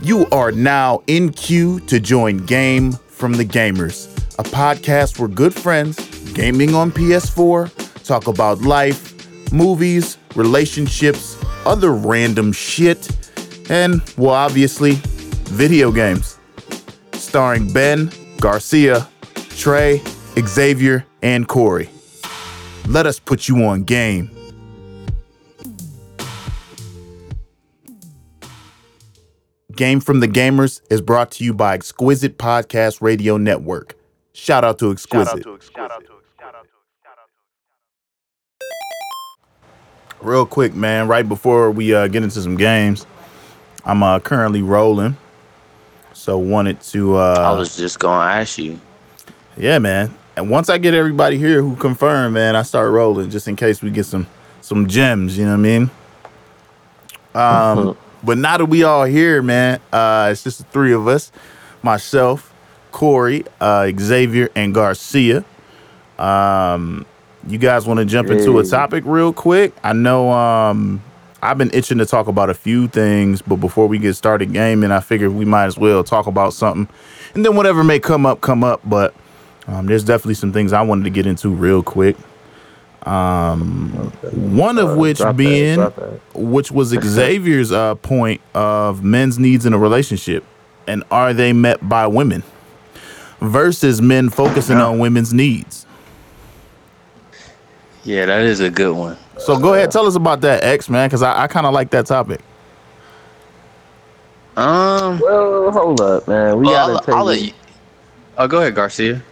You are now in queue to join Game from the Gamers, a podcast where good friends gaming on PS4 talk about life, movies, relationships, other random shit, and, well, obviously, video games. Starring Ben, Garcia, Trey, Xavier, and Corey. Let us put you on game. Game from the Gamers is brought to you by Exquisite Podcast Radio Network. Shout out to Exquisite. Shout out to Exquisite. Real quick, man, right before we uh, get into some games, I'm uh, currently rolling. So wanted to I uh was just gonna ask you. yeah, man. And once I get everybody here who confirm, man, I start rolling just in case we get some some gems, you know what I mean? Um but now that we all here, man, uh it's just the three of us. Myself, Corey, uh Xavier, and Garcia. Um you guys want to jump into a topic real quick? I know um I've been itching to talk about a few things, but before we get started gaming, I figured we might as well talk about something. And then whatever may come up, come up. But um, there's definitely some things I wanted to get into real quick. Um, one of Uh, which drop that, being, that. which was Xavier's uh, point of men's needs in a relationship, and are they met by women versus men focusing on women's needs. Yeah, that is a good one. So go ahead, tell us about that, X man, because I, I kind of like that topic. Um, Well, hold up, man. We well, gotta I'll, take I'll let it, you. Oh, go ahead, Garcia.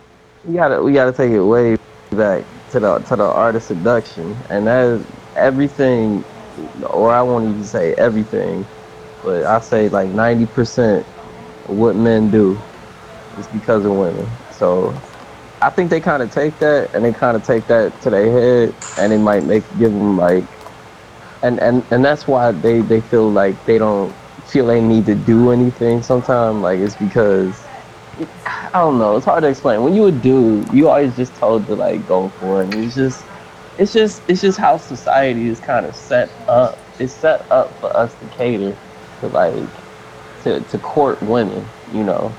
we gotta we gotta take it way back to the to the art of seduction, and that is everything, or I won't even say everything, but I say like ninety percent of what men do is because of women. So I think they kind of take that and they kind of take that to their head, and it might make give them like, and and and that's why they they feel like they don't feel they need to do anything sometimes. Like it's because I don't know. It's hard to explain. When you a dude, you always just told to like go for it. And it's just, it's just, it's just how society is kind of set up. It's set up for us to cater to like, to to court women, you know.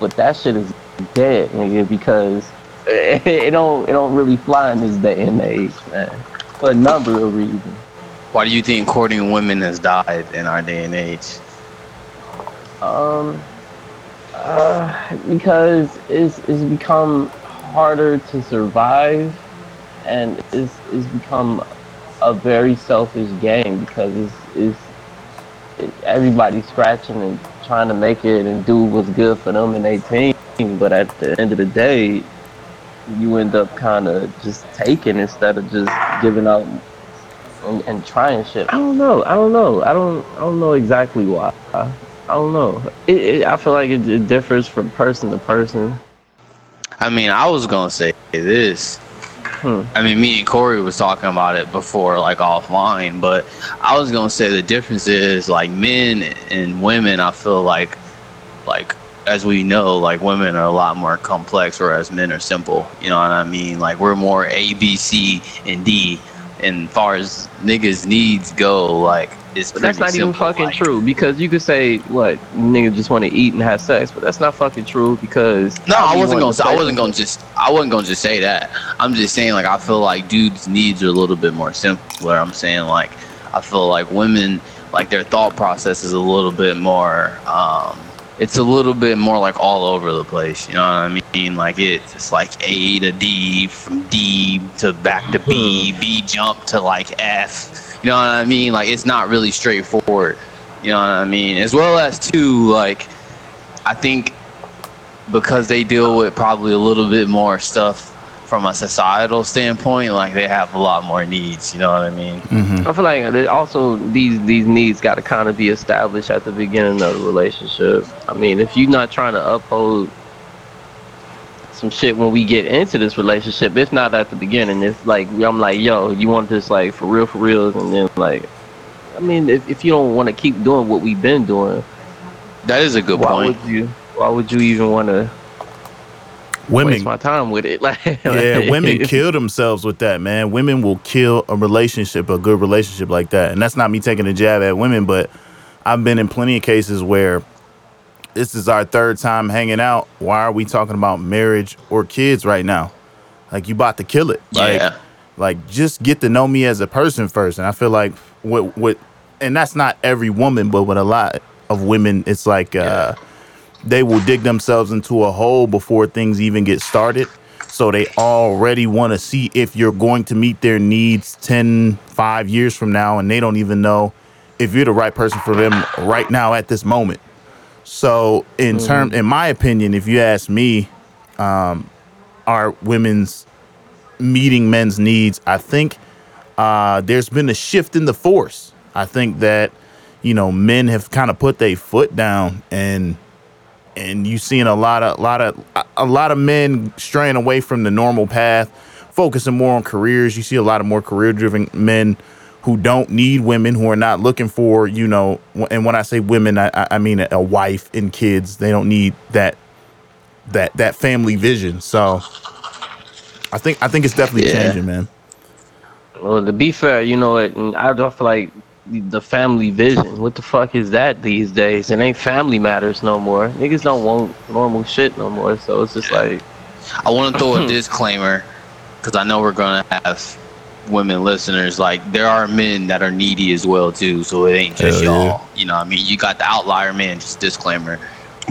But that shit is dead, nigga, because it, it don't, it don't really fly in this day and age, man. For a number of reasons. Why do you think courting women has died in our day and age? Um, because it's, it's become harder to survive, and it's, it's become a very selfish game because it's, it's it, everybody's scratching and trying to make it and do what's good for them and their team. But at the end of the day, you end up kind of just taking instead of just giving out and, and trying shit. I don't know. I don't know. I don't. I don't know exactly why. I don't know. It, it, I feel like it, it differs from person to person. I mean, I was gonna say this. Hmm. I mean, me and Corey was talking about it before, like offline. But I was gonna say the difference is like men and women. I feel like, like as we know, like women are a lot more complex, whereas men are simple. You know what I mean? Like we're more A, B, C, and D. And far as niggas' needs go, like it's But that's not pretty even fucking like- true because you could say what niggas just want to eat and have sex, but that's not fucking true because No, I wasn't gonna. to Say, I wasn't gonna just. I wasn't gonna just say that. I'm just saying like I feel like dudes' needs are a little bit more simpler. I'm saying like I feel like women like their thought process is a little bit more. um It's a little bit more like all over the place. You know what I mean? Like it's it's like A to D, from D to back to B, B jump to like F. You know what I mean? Like it's not really straightforward. You know what I mean? As well as too like I think because they deal with probably a little bit more stuff from a societal standpoint, like they have a lot more needs. You know what I mean? Mm-hmm. I feel like also these these needs got to kind of be established at the beginning of the relationship. I mean, if you're not trying to uphold some shit when we get into this relationship, if not at the beginning, it's like I'm like, yo, you want this like for real, for real, and then like, I mean, if if you don't want to keep doing what we've been doing, That is a good why point. would you? Why would you even want to Women, waste my time with it? Like, yeah, women kill themselves with that, man. Women will kill a relationship, a good relationship like that. And that's not me taking a jab at women, but I've been in plenty of cases where this is our third time hanging out. Why are we talking about marriage or kids right now? Like you about to kill it. Like, Yeah. like just get to know me as a person first. And I feel like what what and that's not every woman, but with a lot of women, it's like uh they will dig themselves into a hole before things even get started. So they already want to see if you're going to meet their needs 10, 5 years from now, and they don't even know if you're the right person for them right now at this moment. So in term in my opinion, if you ask me, um, are women's meeting men's needs, I think uh, there's been a shift in the force. I think that, you know, men have kind of put their foot down and and you seeing a lot of a lot of a lot of men straying away from the normal path, focusing more on careers. You see a lot of more career driven men who don't need women, who are not looking for, you know, and when I say women, I, I- mean a, wife and kids. They don't need that that that family vision. So I think I think it's definitely Yeah. changing, man. Well, to be fair, you know? I don't feel like the family vision. What the fuck is that these days? It ain't family matters no more. Niggas don't want normal shit no more. So it's just like, I want to throw a hmm. disclaimer because I know we're gonna have women listeners. Like there are men that are needy as well too, so it ain't just Hell y'all. You know, what I mean, you got the outlier man. Just disclaimer.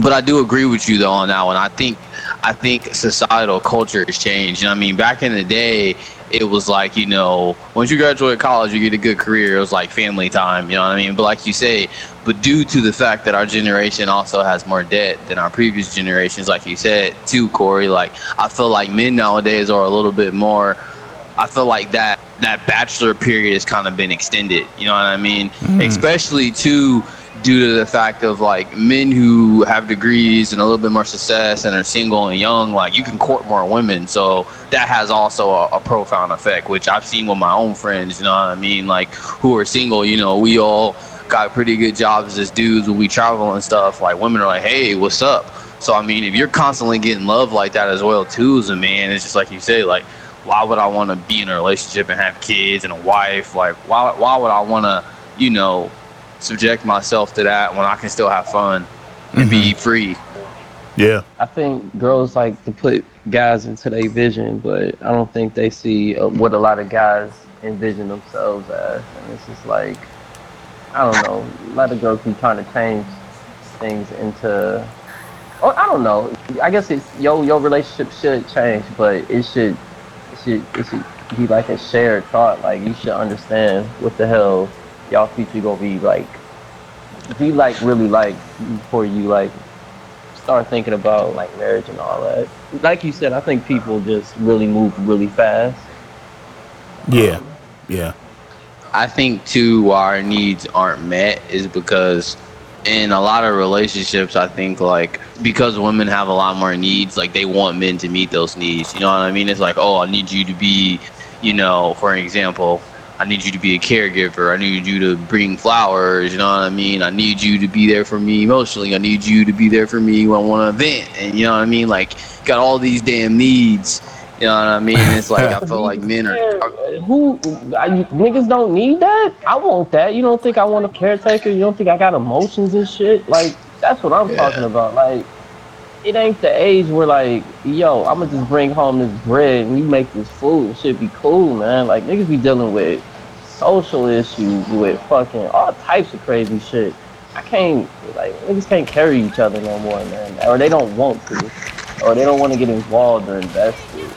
But I do agree with you though on that one. I think I think societal culture has changed. You know, I mean, back in the day, it was like you know, once you graduate college, you get a good career. It was like family time. You know what I mean? But like you say, but due to the fact that our generation also has more debt than our previous generations, like you said too, Corey. Like I feel like men nowadays are a little bit more. I feel like that that bachelor period has kind of been extended. You know what I mean? Mm. Especially too due to the fact of like men who have degrees and a little bit more success and are single and young. Like you can court more women, so that has also a, a profound effect, which I've seen with my own friends. You know what I mean? Like who are single. You know, we all got pretty good jobs as dudes when we travel and stuff. Like women are like, hey, what's up? So I mean, if you're constantly getting love like that as well too as a man, it's just like you say, like why would I want to be in a relationship and have kids and a wife? Like, why, why would I want to, you know, subject myself to that when I can still have fun and be free? Yeah. I think girls like to put guys into their vision, but I don't think they see uh, what a lot of guys envision themselves as. And it's just like, I don't know, a lot of girls be trying to change things into. Oh, I don't know. I guess it's your your relationship should change, but it should it should it should be like a shared thought. Like you should understand what the hell y'all future gonna be like. Be like really like before you like start thinking about like marriage and all that. Like you said, I think people just really move really fast. Yeah. Yeah. I think too why our needs aren't met is because in a lot of relationships I think like because women have a lot more needs, like they want men to meet those needs. You know what I mean? It's like, oh I need you to be, you know, for example, I need you to be a caregiver. I need you to bring flowers, you know what I mean? I need you to be there for me emotionally. I need you to be there for me when I want to vent. And you know what I mean? Like got all these damn needs. You know what I mean? It's like I feel like men are, Who I, niggas don't need that? I want that. You don't think I want a caretaker? You don't think I got emotions and shit? Like that's what I'm Yeah. talking about. Like it ain't the age where like, yo, I'ma just bring home this bread and you make this food. It should be cool, man. Like niggas be dealing with social issues, with fucking all types of crazy shit. I can't like niggas can't carry each other no more, man. Or they don't want to. Or they don't want to get involved or invested.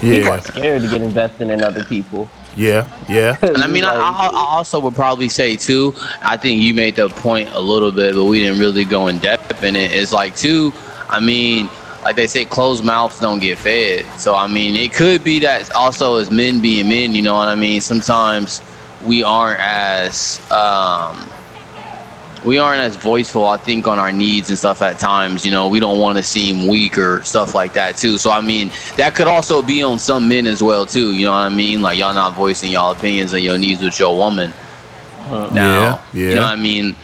People Yeah. are scared to get invested in other people. Yeah. Yeah. And I mean, I, I I also would probably say too. I think you made the point a little bit, but we didn't really go in depth in it. It's like too. I mean, like they say, closed mouths don't get fed. So I mean, it could be that also as men being men, you know what I mean. Sometimes we aren't as um, we aren't as voiceful, I think, on our needs and stuff at times. You know, we don't want to seem weak or stuff like that too. So I mean, that could also be on some men as well too. You know what I mean? Like y'all not voicing y'all opinions and your needs with your woman. Huh. Now, Yeah, you know what I mean?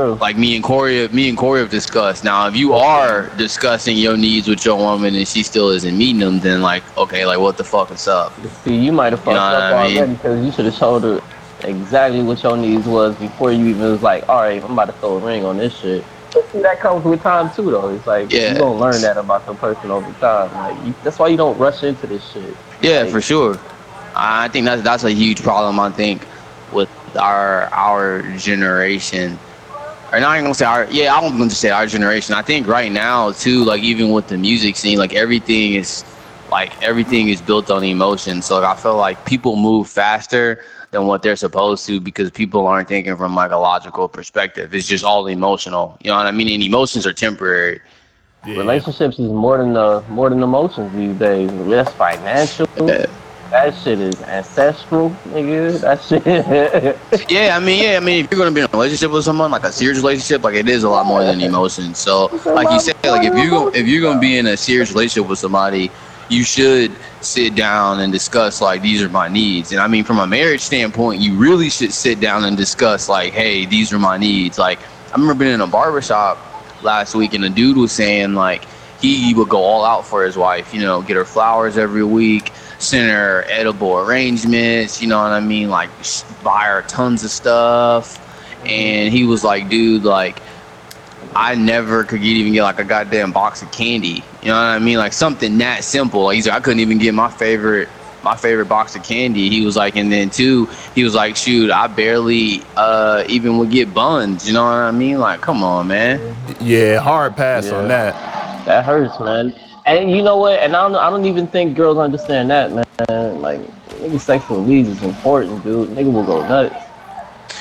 True. Like me and Corey, me and Corey have discussed. Now, if you are discussing your needs with your woman and she still isn't meeting them, then like, okay, like what the fuck is up? See, you might have fucked know up I mean? already because you should have told her exactly what your needs was before you even was like, all right, I'm about to throw a ring on this shit. See, that comes with time too, though. It's like Yeah. you gonna learn that about the person over time. Like you, that's why you don't rush into this shit. Yeah, Like, for sure. I think that's that's a huge problem. I think with our our generation, or not even gonna say our. Yeah, I'm gonna say our generation. I think right now too, like even with the music scene, like everything is like everything is built on emotion. So like, I feel like people move faster than what they're supposed to because people aren't thinking from like a logical perspective. It's just all emotional. You know what I mean? And emotions are temporary. Yeah. Relationships is more than the more than emotions these days. That's financial. Yeah. That shit is ancestral, nigga. That shit. Yeah, I mean, yeah, I mean, if you're gonna be in a relationship with someone, like a serious relationship, like it is a lot more than emotions. So, like you said, like if you if you're gonna be in a serious relationship with somebody, you should sit down and discuss like these are my needs. And I mean, from a marriage standpoint, you really should sit down and discuss like, hey, these are my needs. Like, I remember being in a barbershop last week, and the dude was saying like he would go all out for his wife. You know, get her flowers every week, send her edible arrangements. You know what I mean? Like sh- buy her tons of stuff. And he was like, dude, like I never could get, even get like a goddamn box of candy. You know what I mean? Like something that simple. Like, he's like, I couldn't even get my favorite my favorite box of candy. He was like, and then two, he was like, shoot, I barely uh even would get buns. You know what I mean? Like, come on, man. Yeah, hard pass Yeah. on that. that hurts, man. And you know what? And I don't, I don't even think girls understand that, man. Like, nigga, sexual needs is important, dude. Nigga will go nuts.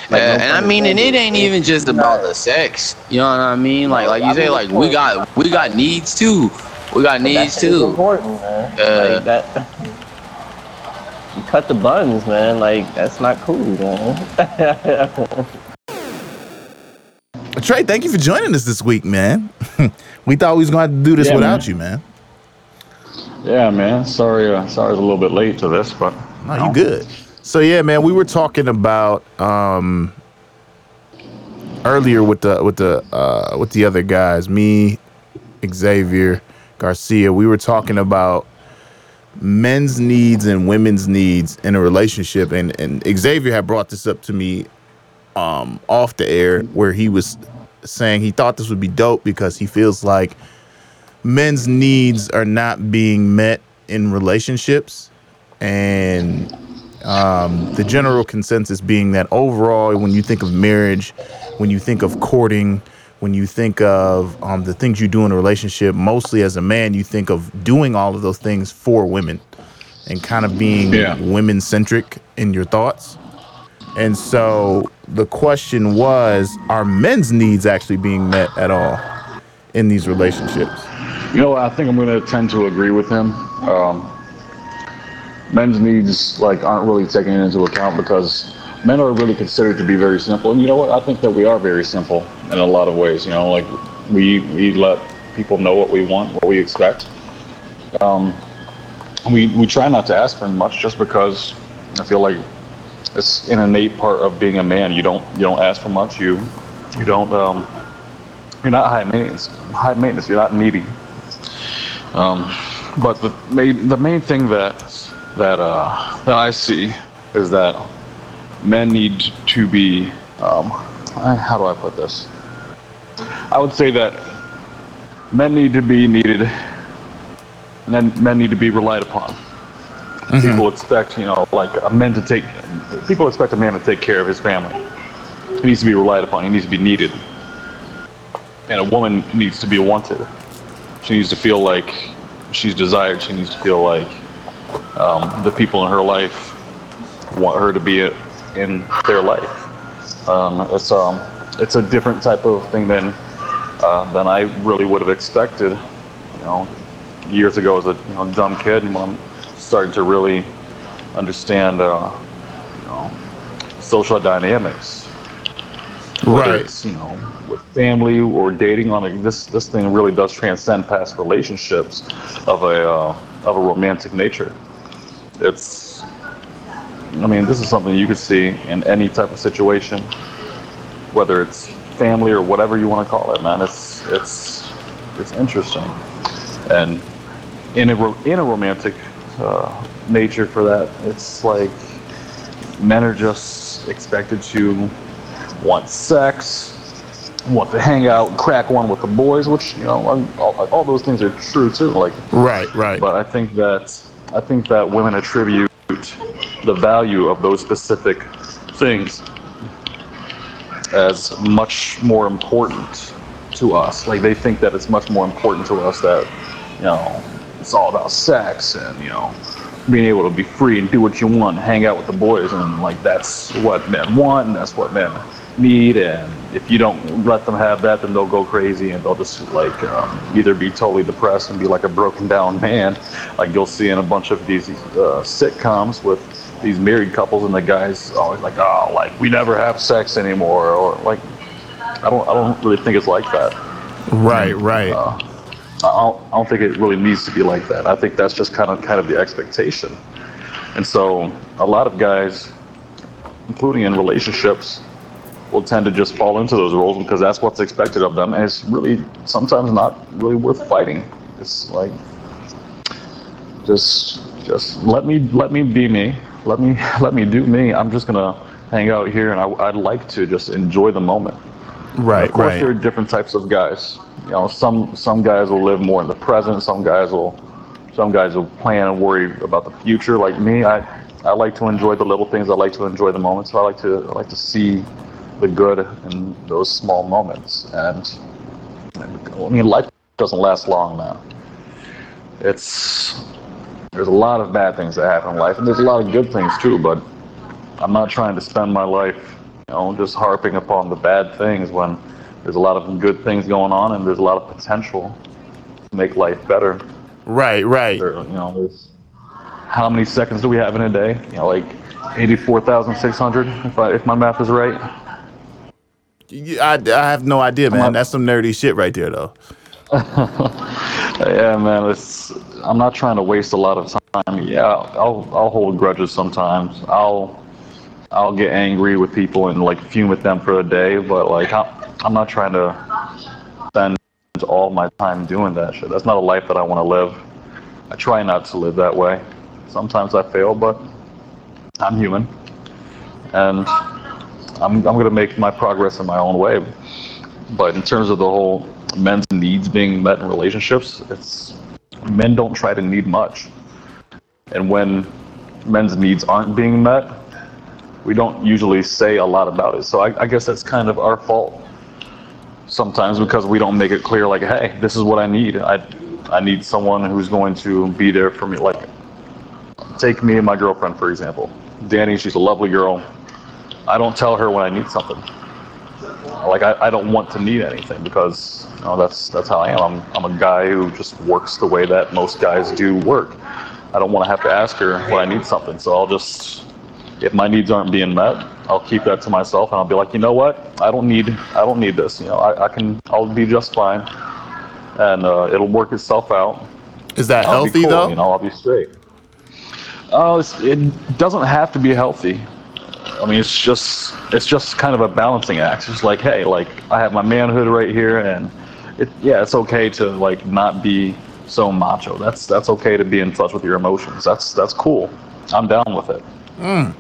Like, Yeah, no and I mean, and it ain't even just about the sex. You know what I mean? Like, like you say, like we got we got needs too. We got needs shit too. important, man. Uh, like that. You cut the buns, man. Like that's not cool, man. Trey, thank you for joining us this week, man. we thought we was going to have to do this Yeah, without man. you, man. Yeah, man. Sorry, uh, sorry, I was a little bit late to this, but No, you good. So yeah, man, we were talking about um earlier with the with the uh with the other guys, me, Xavier, Garcia. We were talking about men's needs and women's needs in a relationship and and Xavier had brought this up to me um off the air where he was saying he thought this would be dope because he feels like men's needs are not being met in relationships. And um, the general consensus being that overall when you think of marriage when you think of courting when you think of um, the things you do in a relationship mostly as a man you think of doing all of those things for women and kind of being Yeah. women centric in your thoughts. And so the question was are men's needs actually being met at all in these relationships you know, I think I'm going to tend to agree with him. Um, men's needs like aren't really taken into account because men are really considered to be very simple. And you know what? I think that we are very simple in a lot of ways. You know, like we we let people know what we want, what we expect. Um, we we try not to ask for much just because I feel like it's an innate part of being a man. You don't you don't ask for much. You you don't um, you're not high maintenance. High maintenance. You're not needy. Um, but the main the main thing that that uh, that I see is that men need to be um, how do I put this? I would say that men need to be needed, and then men need to be relied upon. People expect, you know, like a man to take. People expect a man to take care of his family. He needs to be relied upon. He needs to be needed, and a woman needs to be wanted. She needs to feel like she's desired. She needs to feel like um, the people in her life want her to be in their life. Um, it's um, it's a different type of thing than uh, than I really would have expected. You know, years ago as a you know, dumb kid, and when I'm starting to really understand, uh, you know, social dynamics. Right. It's, you know, with family or dating on a, this this thing really does transcend past relationships of a uh, of a romantic nature. It's, I mean, this is something you could see in any type of situation, whether it's family or whatever you want to call it. Man, it's it's it's interesting, and in a ro- in a romantic uh, nature for that, it's like men are just expected to want sex, want to hang out, crack one with the boys, which you know, all, all those things are true too. Like, right, right. But I think that I think that women attribute the value of those specific things as much more important to us. Like they think that it's much more important to us that you know it's all about sex and you know being able to be free and do what you want, hang out with the boys, and like that's what men want, and that's what men need. And if you don't let them have that, then they'll go crazy and they'll just like um, either be totally depressed and be like a broken down man, like you'll see in a bunch of these uh, sitcoms with these married couples, and the guys always like, oh, like we never have sex anymore, or like I don't, I don't really think it's like that. Right, right. Uh, I don't, I don't think it really needs to be like that. I think that's just kind of kind of the expectation. And so a lot of guys, including in relationships, will tend to just fall into those roles because that's what's expected of them, and it's really sometimes not really worth fighting. It's like just just let me let me be me. Let me let me do me. I'm just gonna hang out here, and I, I'd like to just enjoy the moment. Right, of course, right. there are different types of guys. You know, some some guys will live more in the present. Some guys will, some guys will plan and worry about the future. Like me, I I like to enjoy the little things. I like to enjoy the moments. So I like to I like to see the good in those small moments. And, I mean, life doesn't last long, now. It's there's a lot of bad things that happen in life, and there's a lot of good things too. But I'm not trying to spend my life, you know, just harping upon the bad things when there's a lot of good things going on and there's a lot of potential to make life better. Right, right. There, you know, there's how many seconds do we have in a day? You know, like 84,600, if I, if my math is right. I, I have no idea, man. That's some nerdy shit right there, though. yeah, man. It's I'm not trying to waste a lot of time. Yeah, I'll I'll hold grudges sometimes. I'll I'll get angry with people and like fume with them for a day, but like I'm, I'm not trying to spend all my time doing that shit. That's not a life that I want to live. I try not to live that way. Sometimes I fail, but I'm human, and I'm I'm gonna make my progress in my own way. But in terms of the whole men's needs being met in relationships, it's men don't try to need much, and when men's needs aren't being met, we don't usually say a lot about it. So I, I guess that's kind of our fault sometimes because we don't make it clear, like, hey, this is what I need. I I need someone who's going to be there for me. Like, take me and my girlfriend for example. Danny, she's a lovely girl. I don't tell her when I need something. Like I, I don't want to need anything because you know, that's that's how I am. I'm I'm a guy who just works the way that most guys do work. I don't want to have to ask her when I need something. So I'll just if my needs aren't being met, I'll keep that to myself and I'll be like, you know what? I don't need I don't need this. You know, I, I can I'll be just fine, and uh, it'll work itself out. Is that I'll healthy cool, though? You know, I'll be straight. Oh, it's, it doesn't have to be healthy. I mean, it's just it's just kind of a balancing act. It's just like, hey, like I have my manhood right here, and it yeah, it's okay to like not be so macho. That's that's okay to be in touch with your emotions. That's that's cool. I'm down with it. Hmm.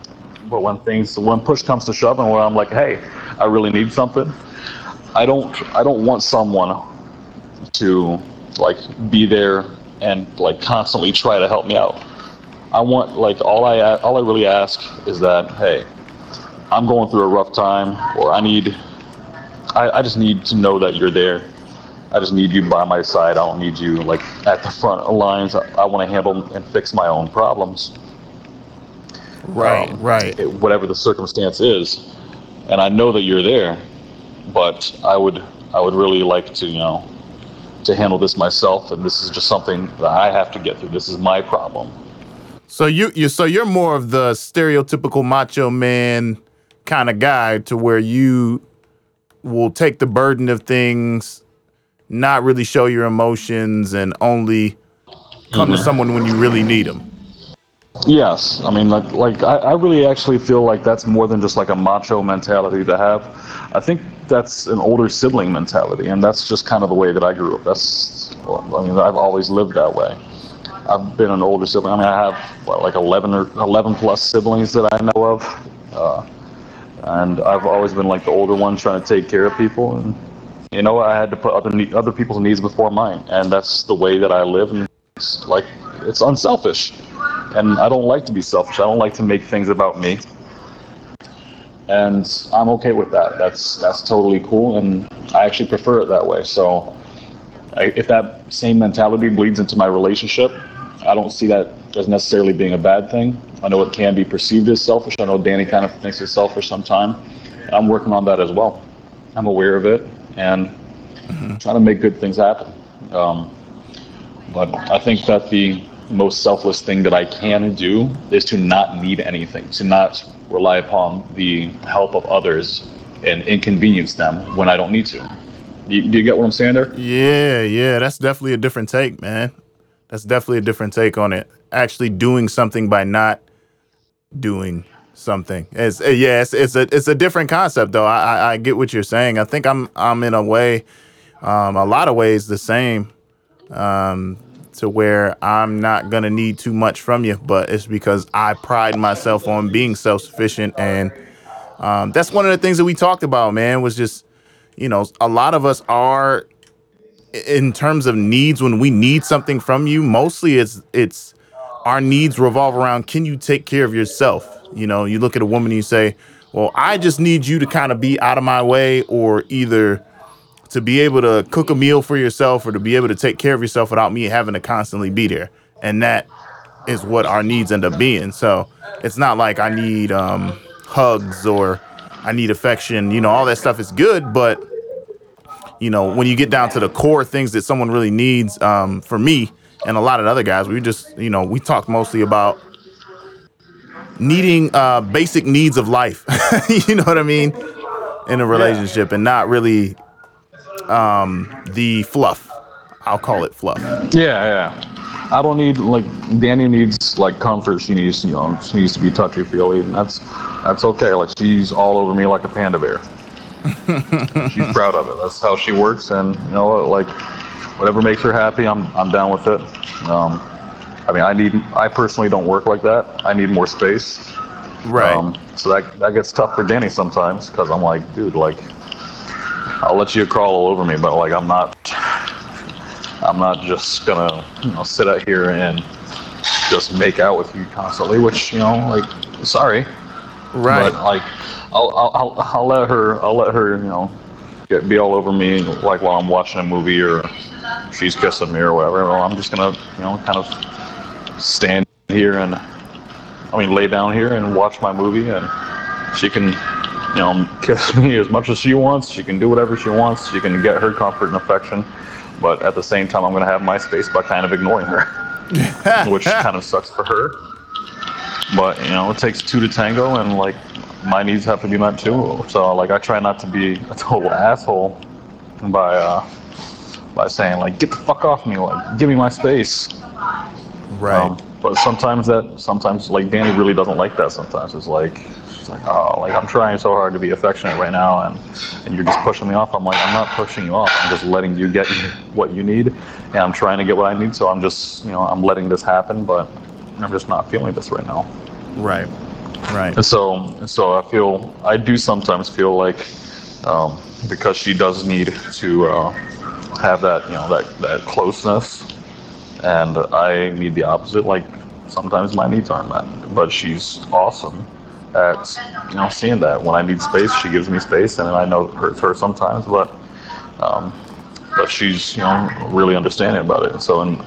But when things when push comes to shove, and where I'm like, hey, I really need something, I don't I don't want someone to like be there and like constantly try to help me out. I want like all I all I really ask is that hey, I'm going through a rough time, or I need I, I just need to know that you're there. I just need you by my side. I don't need you like at the front lines. I, I want to handle and fix my own problems Right, um, right. it- whatever the circumstance is. And I know that you're there, but I would I would really like to you know to handle this myself, and this is just something that I have to get through. This is my problem. So you you so you're more of the stereotypical macho man kind of guy to where you will take the burden of things, not really show your emotions, and only come to someone when you really need them. Yes, I mean, like, like I, I really actually feel like that's more than just like a macho mentality to have. I think that's an older sibling mentality, and that's just kind of the way that I grew up. That's, I mean, I've always lived that way. I've been an older sibling. I mean, I have what, like 11 or 11 plus siblings that I know of, uh, and I've always been like the older one trying to take care of people. And you know, I had to put other other people's needs before mine, and that's the way that I live. And it's like it's unselfish, and I don't like to be selfish. I don't like to make things about me, and I'm okay with that. That's that's totally cool, and I actually prefer it that way. So, I, if that same mentality bleeds into my relationship, I don't see that as necessarily being a bad thing. I know it can be perceived as selfish. I know Danny kind of thinks it's selfish sometimes. I'm working on that as well. I'm aware of it and mm-hmm. trying to make good things happen. Um, but I think that the most selfless thing that I can do is to not need anything, to not rely upon the help of others and inconvenience them when I don't need to. You, do you get what I'm saying there? Yeah, yeah, that's definitely a different take, man. That's definitely a different take on it. Actually, doing something by not doing something. It's uh, yeah, it's, it's a it's a different concept though. I, I, I get what you're saying. I think I'm I'm in a way, um, a lot of ways the same, um, to where I'm not gonna need too much from you, but it's because I pride myself on being self sufficient, and um, that's one of the things that we talked about. Man, was just you know a lot of us are in terms of needs when we need something from you. Mostly it's it's our needs revolve around can you take care of yourself you know, you look at a woman and you say, well, I just need you to kind of be out of my way or either to be able to cook a meal for yourself or to be able to take care of yourself without me having to constantly be there. And that is what our needs end up being. So it's not like I need um, hugs or I need affection. You know, all that stuff is good, but you know, when you get down to the core things that someone really needs, um, for me and a lot of other guys, we just, you know, we talk mostly about needing uh, basic needs of life. you know what I mean? In a relationship, yeah. and not really um, the fluff. I'll call it fluff. Yeah, yeah. I don't need like Danny needs like comfort. She needs you know she needs to be touchy feely, and that's that's okay. Like she's all over me like a panda bear. She's proud of it. That's how she works, and you know like whatever makes her happy, I'm I'm down with it. Um, I mean, I need. I personally don't work like that. I need more space. Right. Um, so that that gets tough for Danny sometimes because I'm like, dude, like, I'll let you crawl all over me, but like, I'm not. I'm not just gonna, you know, sit out here and just make out with you constantly. Which you know, like, sorry. Right. But like, I'll I'll I'll, let her. I'll let her. You know, get be all over me like while I'm watching a movie or she's kissing me or whatever. Well, I'm just gonna, you know, kind of stand here and I mean lay down here and watch my movie and she can you know kiss me as much as she wants she can do whatever she wants she can get her comfort and affection but at the same time I'm going to have my space by kind of ignoring her which kind of sucks for her but you know it takes two to tango and like my needs have to be met too so like I try not to be a total asshole by uh by saying like get the fuck off me like give me my space Right. Um, but sometimes that, sometimes like Danny really doesn't like that. Sometimes it's like, she's like, oh, like I'm trying so hard to be affectionate right now, and and you're just pushing me off. I'm like, I'm not pushing you off. I'm just letting you get what you need, and I'm trying to get what I need. So I'm just, you know, I'm letting this happen, but I'm just not feeling this right now. Right. Right. And so, so I feel, I do sometimes feel like, um, because she does need to uh, have that, you know, that that closeness and I need the opposite. Like sometimes my needs aren't met, but she's awesome at you know seeing that when I need space, she gives me space, and I know it hurts her sometimes, but um, but she's you know really understanding about it. So in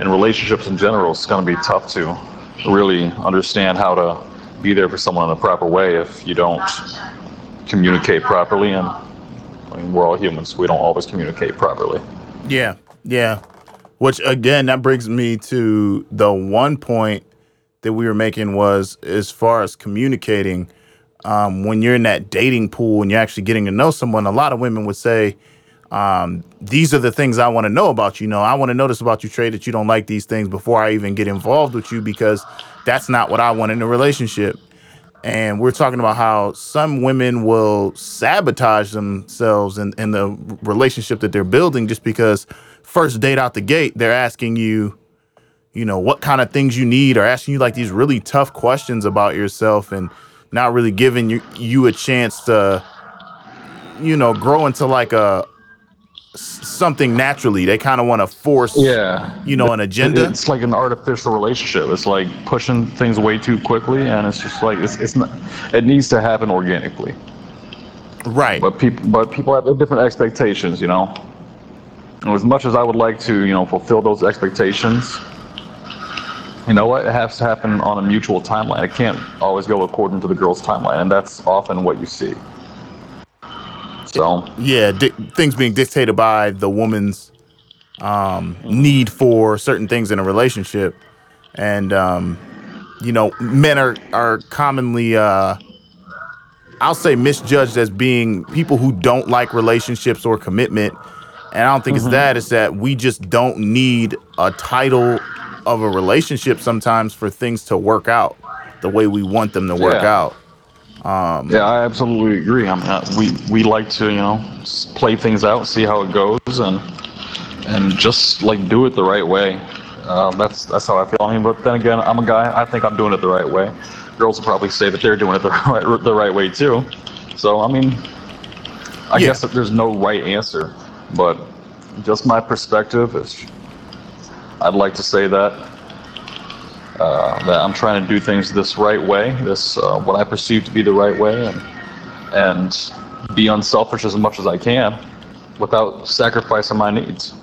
in relationships in general, it's going to be tough to really understand how to be there for someone in a proper way if you don't communicate properly. And I mean, we're all humans; we don't always communicate properly. Yeah, yeah. Which again, that brings me to the one point that we were making was as far as communicating. Um, when you're in that dating pool and you're actually getting to know someone, a lot of women would say, um, "These are the things I want to know about you." know, I want to this about you, Trey, that you don't like these things before I even get involved with you because that's not what I want in a relationship. And we're talking about how some women will sabotage themselves in, in the relationship that they're building just because first date out the gate, they're asking you, you know, what kind of things you need, or asking you like these really tough questions about yourself, and not really giving you you a chance to, you know, grow into like a something naturally. They kind of want to force, Yeah. you know, an agenda. It's like an artificial relationship. It's like pushing things way too quickly, and it's just like it's, it's not. It needs to happen organically. right. But people, but people have different expectations, you know. And as much as I would like to, you know, fulfill those expectations, you know what? It has to happen on a mutual timeline. It can't always go according to the girl's timeline, and that's often what you see. So yeah, di- things being dictated by the woman's um, need for certain things in a relationship, and um, you know, men are are commonly, uh, I'll say, misjudged as being people who don't like relationships or commitment. And I don't think it's that; it's that we just don't need a title of a relationship sometimes for things to work out the way we want them to work Yeah. out. Yeah, I absolutely agree. I mean, uh, we we like to, you know, play things out, see how it goes, and and just like do it the right way. Uh, that's that's how I feel. I mean, but then again, I'm a guy. I think I'm doing it the right way. Girls will probably say that they're doing it the right the right way too. So I mean, I Yeah. guess that there's no right answer, but just my perspective is, I'd like to say that uh, that I'm trying to do things this right way, this uh, what I perceive to be the right way, and and be unselfish as much as I can, without sacrificing my needs.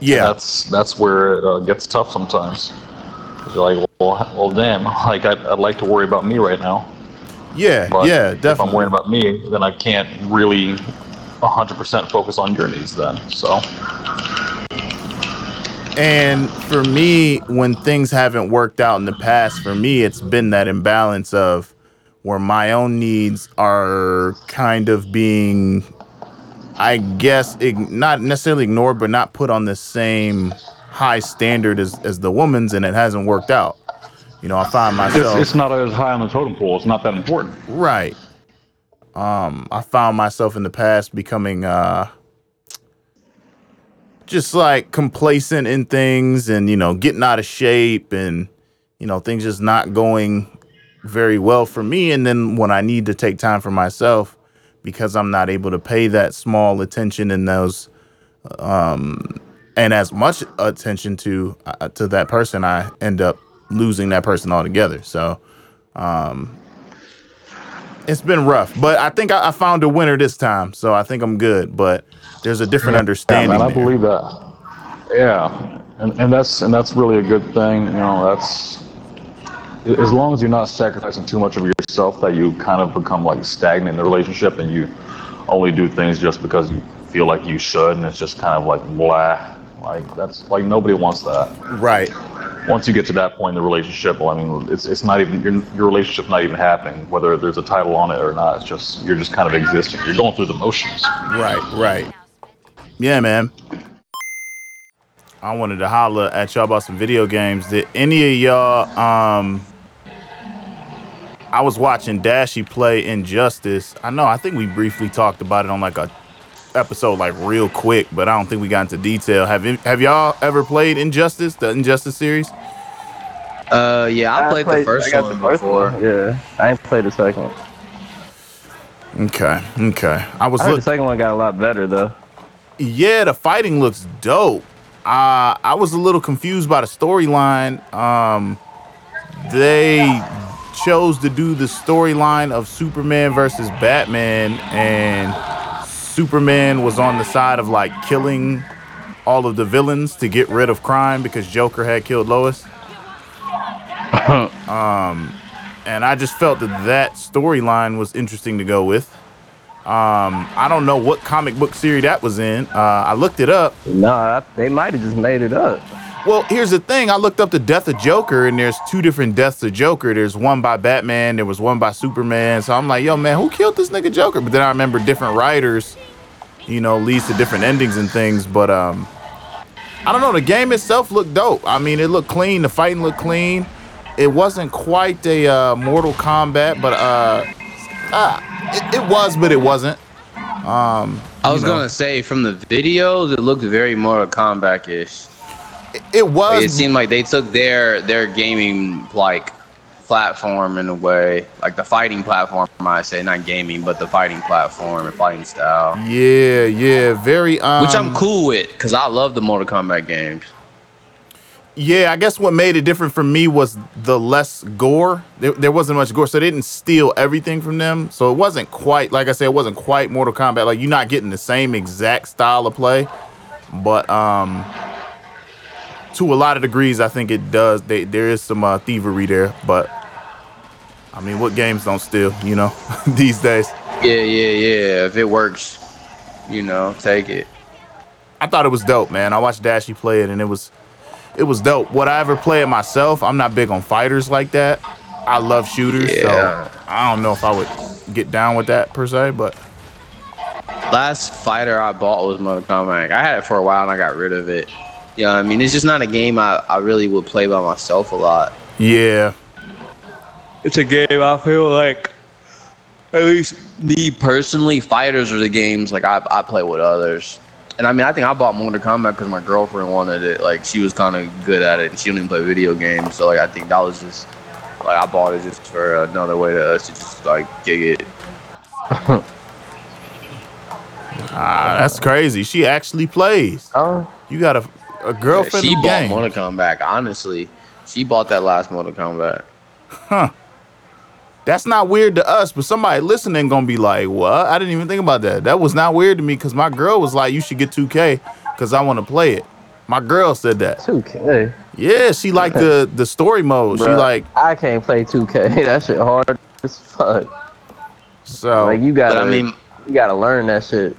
Yeah, That's that's where it uh, gets tough sometimes. You're like, well, well, damn, like I'd, I'd like to worry about me right now, yeah, but yeah, definitely. if I'm worrying about me, then I can't really 100% focus on your needs then. So And for me, when things haven't worked out in the past, for me, it's been that imbalance of where my own needs are kind of being, I guess, ig- not necessarily ignored, but not put on the same high standard as, as the woman's, and it hasn't worked out. You know, I find it's, myself. it's not as high on the totem pole. It's not that important. Right. Um, I found myself in the past becoming uh just like complacent in things and you know, getting out of shape and you know, things just not going very well for me and then when I need to take time for myself because I'm not able to pay that small attention in those um and as much attention to uh, to that person, I end up losing that person altogether. So, um it's been rough, but I think I, I found a winner this time, so I think I'm good. But there's a different Yeah, understanding. man, I there. believe that. Yeah, and, and that's and that's really a good thing. You know, that's as long as you're not sacrificing too much of yourself that you kind of become like stagnant in the relationship and you only do things just because you feel like you should, and it's just kind of like blah. Like that's like nobody wants that. Right. Once you get to that point in the relationship, well, I mean, it's it's not even your your relationship's not even happening, whether there's a title on it or not. It's just you're just kind of existing. You're going through the motions. Right. Right. Yeah, man. I wanted to holler at y'all about some video games. Did any of y'all um I was watching Dashie play Injustice. I know I think we briefly talked about it on like a episode like real quick, but I don't think we got into detail. Have you, have y'all ever played Injustice, the Injustice series? Uh, yeah, I, played, the first I got one the first before. one. Yeah, I ain't played the second. Okay, okay. I was I heard look, the second one got a lot better though. Yeah, the fighting looks dope. Uh, I was a little confused by the storyline. Um, they chose to do the storyline of Superman versus Batman, and Superman was on the side of like killing all of the villains to get rid of crime because Joker had killed Lois. um, and I just felt that that storyline was interesting to go with. Um, I don't know what comic book series that was in. Uh, I looked it up. Nah, they might have just made it up. Well, here's the thing. I looked up the death of Joker, and there's two different deaths of Joker. There's one by Batman, there was one by Superman. So I'm like, yo, man, who killed this nigga Joker? But then I remember different writers, you know, leads to different endings and things. But um, I don't know. The game itself looked dope. I mean, it looked clean. The fighting looked clean. It wasn't quite a uh, Mortal Kombat, but uh, uh it, it was, but it wasn't. Um, I was you know, gonna say from the videos, it looked very Mortal Kombat ish. it, it was. It seemed like they took their their gaming like platform in a way, like the fighting platform. I say not gaming, but the fighting platform and fighting style, Yeah, yeah, very. Um, which I'm cool with because I love the Mortal Kombat games. Yeah, I guess what made it different for me was the less gore. There, there wasn't much gore, so they didn't steal everything from them. So it wasn't quite, like I said, it wasn't quite Mortal Kombat. Like you're not getting the same exact style of play, but um, to a lot of degrees, I think it does. They, there is some uh, thievery there, but I mean, what games don't steal? You know, these days. Yeah, yeah, yeah. If it works, you know, take it. I thought it was dope, man. I watched Dashie play it, and it was it was dope. Would I ever play it myself? I'm not big on fighters like that. I love shooters, Yeah. so I don't know if I would get down with that per se. But Last fighter I bought was Mortal Kombat. I had it for a while and I got rid of it. You know, what I mean, it's just not a game I, I really would play by myself a lot. yeah, It's a game I feel like, at least me personally, fighters are the games like I, I play with others. And I mean, I think I bought Mortal Kombat because my girlfriend wanted it. Like, she was kind of good at it and she didn't even play video games. So, like, I think that was just, like, I bought it just for another way to us to just, like, gig it. ah, that's crazy. She actually plays. Oh, You got a a girlfriend she in the bought game. Mortal Kombat, honestly. She bought that last Mortal Kombat. That's not weird to us, but somebody listening gonna be like, "What? I didn't even think about that. That was not weird to me because my girl was like, you should get 2K because I want to play it." My girl said that. 2K. Yeah, she liked the the story mode. She like I can't play 2K. That shit hard as fuck. so. Like you gotta, But I mean, you gotta learn that shit.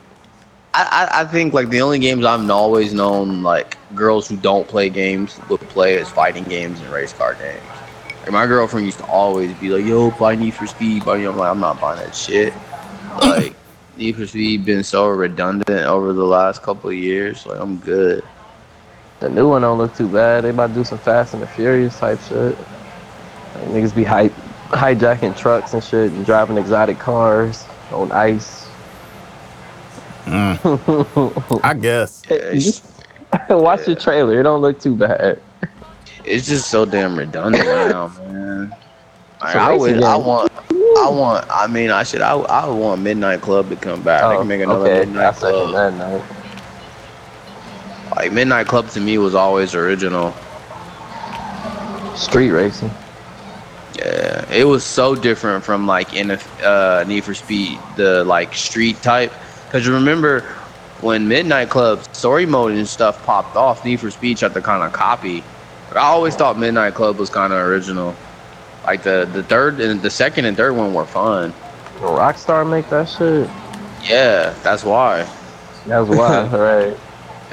I, I, I think like the only games I've always known like girls who don't play games would play is fighting games and race car games. Like my girlfriend used to always be like, "Yo, buy Need for Speed," but I'm like, I'm not buying that shit. Like Need for Speed been so redundant over the last couple of years. Like I'm good. The new one don't look too bad. They about to do some Fast and the Furious type shit. Like, niggas be hy- hijacking trucks and shit and driving exotic cars on ice. Mm. I guess. It's, Watch the trailer. It don't look too bad. It's just so damn redundant now, man. Like, I would, I want, I want. I mean, I should. I, I want Midnight Club to come back. they can make another Oh, okay. Midnight second Club. that now. Like Midnight Club to me was always original. Street racing. Yeah, it was so different from like in a uh, Need for Speed, the like street type. Cause you remember when Midnight Club story mode and stuff popped off, Need for Speed tried to kind of copy. But I always thought Midnight Club was kind of original. Like the the third and the second and third one were fun. Will Rockstar make that shit? Yeah, that's why. That's why, right?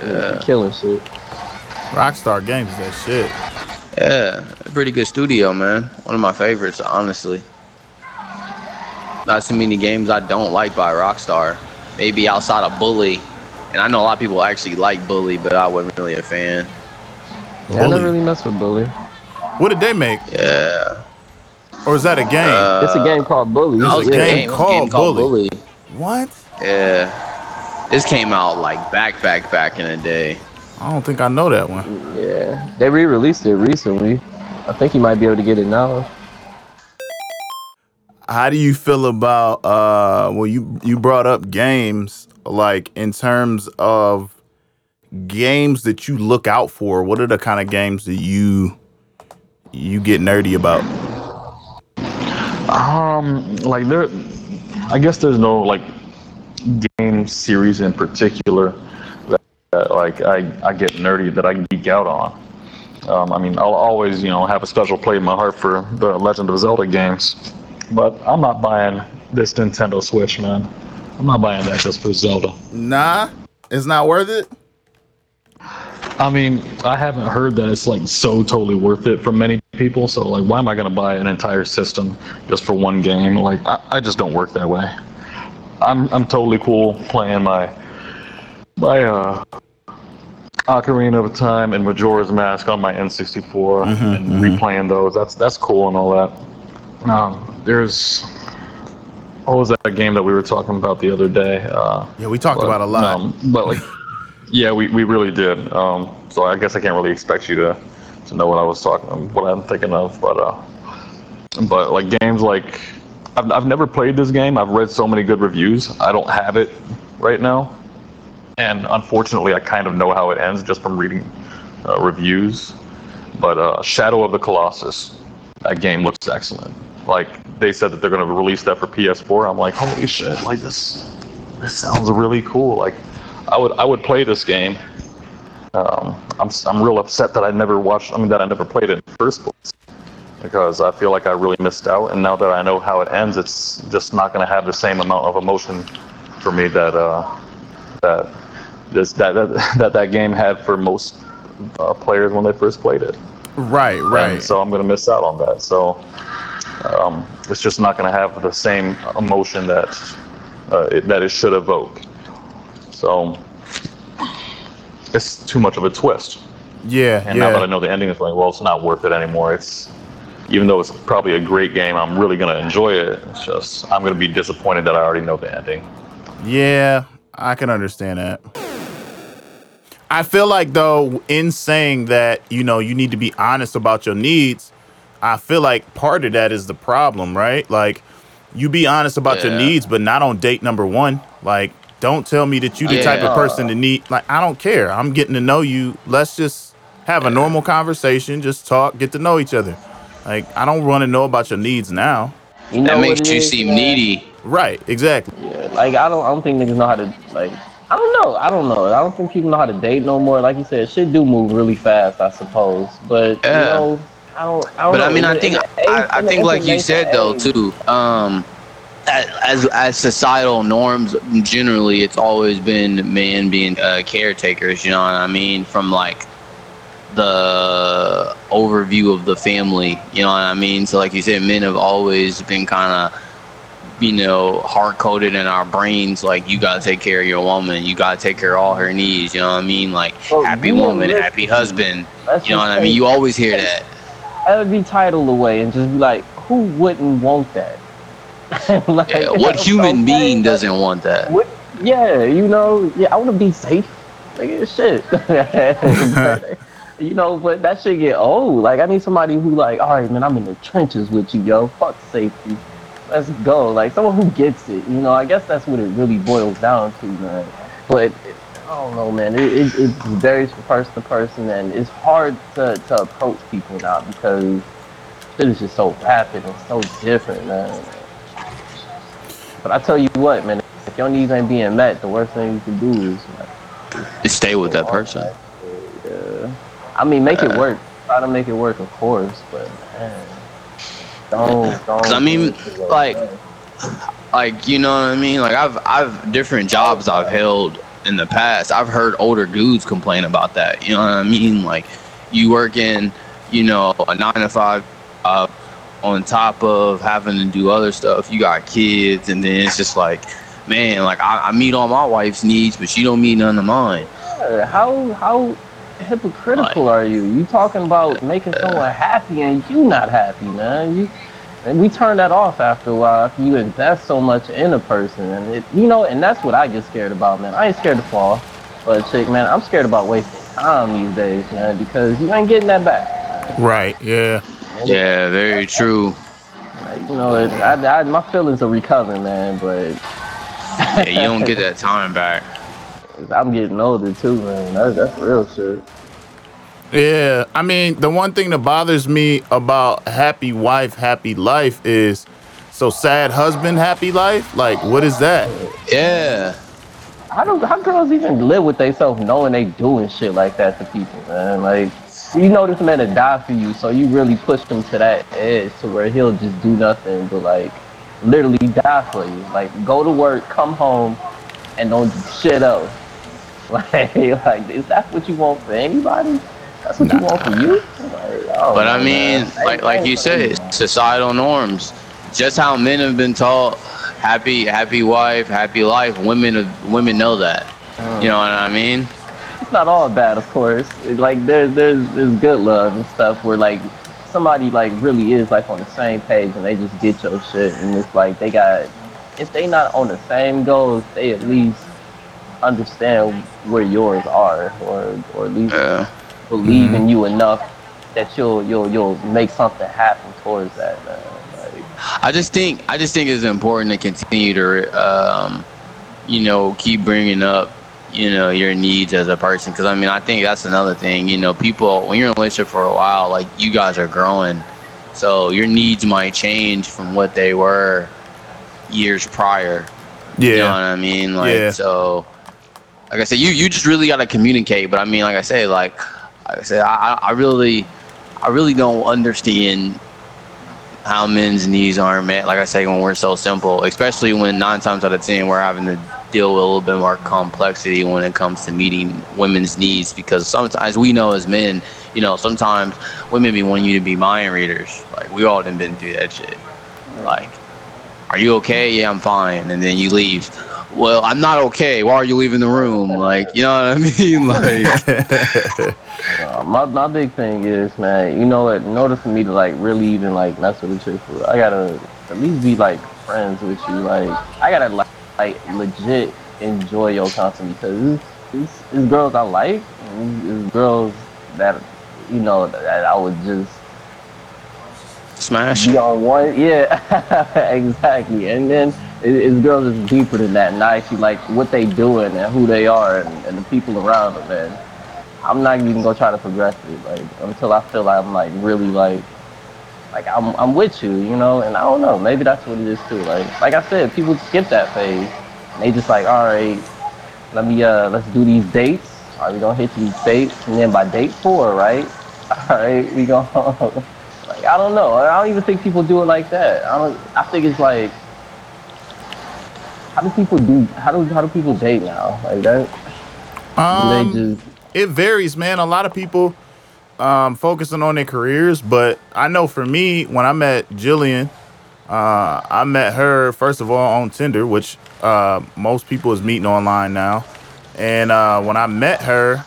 Yeah, Killing shit. Rockstar Games, is that shit. yeah, pretty good studio, man. One of my favorites, honestly. Not too many games I don't like by Rockstar. Maybe outside of Bully, and I know a lot of people actually like Bully, but I wasn't really a fan. Yeah, I Bully. never really messed with Bully. What did they make? Yeah, Or is that a game? Uh, it's a game called Bully. that was a a Yeah. game game, called Bully. Bully. what? Yeah, this came out like back, back, back in the day. I don't think I know that one. Yeah, they re-released it recently. I think you might be able to get it now. How do you feel about uh well you you brought up games like in terms of games that you look out for, what are the kind of games that you you get nerdy about? Um, like there, I guess there's no like game series in particular that, that like I, I get nerdy that I can geek out on. Um, I mean, I'll always you know have a special place in my heart for the Legend of Zelda games, but I'm not buying this Nintendo Switch, man. I'm not buying that just for Zelda. Nah, it's not worth it. I mean, I haven't heard that it's like so totally worth it for many people. So like, why am I gonna buy an entire system just for one game? Like, I, I just don't work that way. I'm I'm totally cool playing my my uh Ocarina of Time and Majora's Mask on my N64 and replaying those. That's that's cool and all that. Um, there's what was that game that we were talking about the other day? Uh, Yeah, we talked but, about a lot. Um, but like, yeah, we, we really did. Um, so I guess I can't really expect you to, to know what I was talking, what I'm thinking of. But uh, but like games like I've, I've never played this game. I've read so many good reviews. I don't have it right now, and unfortunately, I kind of know how it ends just from reading uh, reviews. But uh, Shadow of the Colossus, that game looks excellent. Like they said that they're going to release that for PS4. I'm like, holy shit! Like this, this sounds really cool. Like I would I would play this game. Um, I'm I'm real upset that I never watched. I mean that I never played it in the first place because I feel like I really missed out. And now that I know how it ends, it's just not going to have the same amount of emotion for me that uh, that this that, that that that game had for most uh, players when they first played it. Right, right. And so I'm going to miss out on that. So um, it's just not going to have the same emotion that uh, it, that it should evoke. So it's too much of a twist. yeah, And now that I know the ending, it's like, well, it's not worth it anymore. It's even though it's probably a great game, I'm really gonna enjoy it. It's just I'm gonna be disappointed that I already know the ending. Yeah, I can understand that. I feel like though, in saying that, you know, you need to be honest about your needs, I feel like part of that is the problem, right? Like you be honest about your needs, but not on date number one. Like, don't tell me that you the type of person to need like I don't care. I'm getting to know you. Let's just have a normal conversation, just talk, get to know each other. Like, I don't want to know about your needs now. You know That makes you is, seem man? needy. Right, exactly. Yeah, like I don't, I don't think niggas know how to like. I don't know. I don't know. I don't think people know how to date no more. Like you said, shit do move really fast, I suppose. But Yeah. you know, I don't. I don't But know. I mean, I the- think the age- I, I think like you said though too. Um, as as societal norms generally, it's always been men being uh, caretakers. You know what I mean? From like the overview of the family. You know what I mean? So like you said, men have always been kind of you know, hard coded in our brains, like you gotta take care of your woman, you gotta take care of all her needs, you know what I mean? Like Well, happy woman, listen- happy husband, let's you know what I mean? You always hear that. That would be titled away and just be like, who wouldn't want that? Like, Yeah, what human being like, doesn't want that? What? Yeah, you know, yeah, I want to be safe. Like shit. you know, but that shit get old. Like I need somebody who like, all right, man, I'm in the trenches with you, yo. Fuck safety. Let's go. Like someone who gets it. You know, I guess that's what it really boils down to, man. But I don't know, man. It, it, it varies from person to person, and it's hard to, to approach people now because shit is just so rapid and so different, man. But I tell you what, man, if your needs ain't being met, the worst thing you can do is like, stay with that person. yeah. I mean, make it work. Try to make it work, of course, but man, don't, don't. 'Cause I mean, it. like, like you know what I mean? Like I've I've different jobs I've held in the past. I've heard older dudes complain about that. You know what I mean? Like you work in, you know, a nine to five, uh, on top of having to do other stuff. You got kids, and then it's just like, man, like I, I meet all my wife's needs, but she don't meet none of mine. Yeah, how how hypocritical are you? You talking about uh, making someone happy and you not happy, man. You and we turn that off after a while if you invest so much in a person and it you know, and that's what I get scared about, man. I ain't scared to fall. But chick, man, I'm scared about wasting time these days, man, because you ain't getting that back. Right, yeah. Yeah, very true. Like, you know, it, I, I, my feelings are recovering, man, but Yeah, you don't get that time back. I'm getting older too, man. That's, that's real shit. Yeah, I mean, the one thing that bothers me about happy wife, happy life is so sad husband, happy life. Like, what is that? Yeah. How do how girls even live with themselves knowing they doing shit like that to people, man? Like, you know this man to die for you, so you really push him to that edge to where he'll just do nothing but like literally die for you. Like, go to work, come home, and don't do shit else. Like, like is that what you want for anybody? That's what you want for you? Like, oh, But I mean, man. like like you said, societal norms. Just how men have been taught happy happy wife, happy life. Women women know that. You know what I mean? It's not all bad, of course. It- like there's there's there's good love and stuff where like somebody like really is like on the same page and they just get your shit and it's like they got if they not on the same goals, they at least understand where yours are or or at least Yeah. believe in you enough that you'll you'll you'll make something happen towards that. Man. I just think I just think it's important to continue to, um, you know, keep bringing up, you know, your needs as a person. Because I mean, I think that's another thing. You know, people when you're in a relationship for a while, like you guys are growing, so your needs might change from what they were years prior. Yeah. You know what I mean? Like Yeah. so like I said, you you just really gotta communicate. But I mean, like I say, like, like I said, I, I I really I really don't understand how men's needs aren't met. Like I say, when we're so simple, especially when nine times out of ten we're having to deal with a little bit more complexity when it comes to meeting women's needs. Because sometimes we know as men, you know, sometimes women be wanting you to be mind readers. Like we all done been through that shit. Like, are you okay? Yeah, I'm fine. And then you leave. Well, I'm not okay. Why are you leaving the room? Like, you know what I mean? Like, Uh, my my big thing is, man, you know what? In order for me to like really even like mess with a chick, for I gotta at least be like friends with you. Like, I gotta like, like legit enjoy your company because it's, it's, it's girls I like, it's, girls that you know that I would just smash. be on one. Yeah, exactly. And then it, it's girls that's deeper than that, and I actually like what they doing and who they are and, and the people around them. And I'm not even gonna try to progress it like until I feel like I'm like really like like I'm I'm with you, you know. And I don't know, maybe that's what it is too. Like like I said, people skip that phase. And they just like, all right, let me uh let's do these dates. All right, we gonna hit these dates, and then by date four, right? All right, we gonna like I don't know. I don't even think people do it like that. I don't. I think it's like, how do people do? How do how do people date now? Like that? Um, just it varies, man. A lot of people um, focusing on their careers, but I know for me, when I met Jillian, uh, I met her first of all on Tinder, which uh, most people is meeting online now. And uh, when I met her,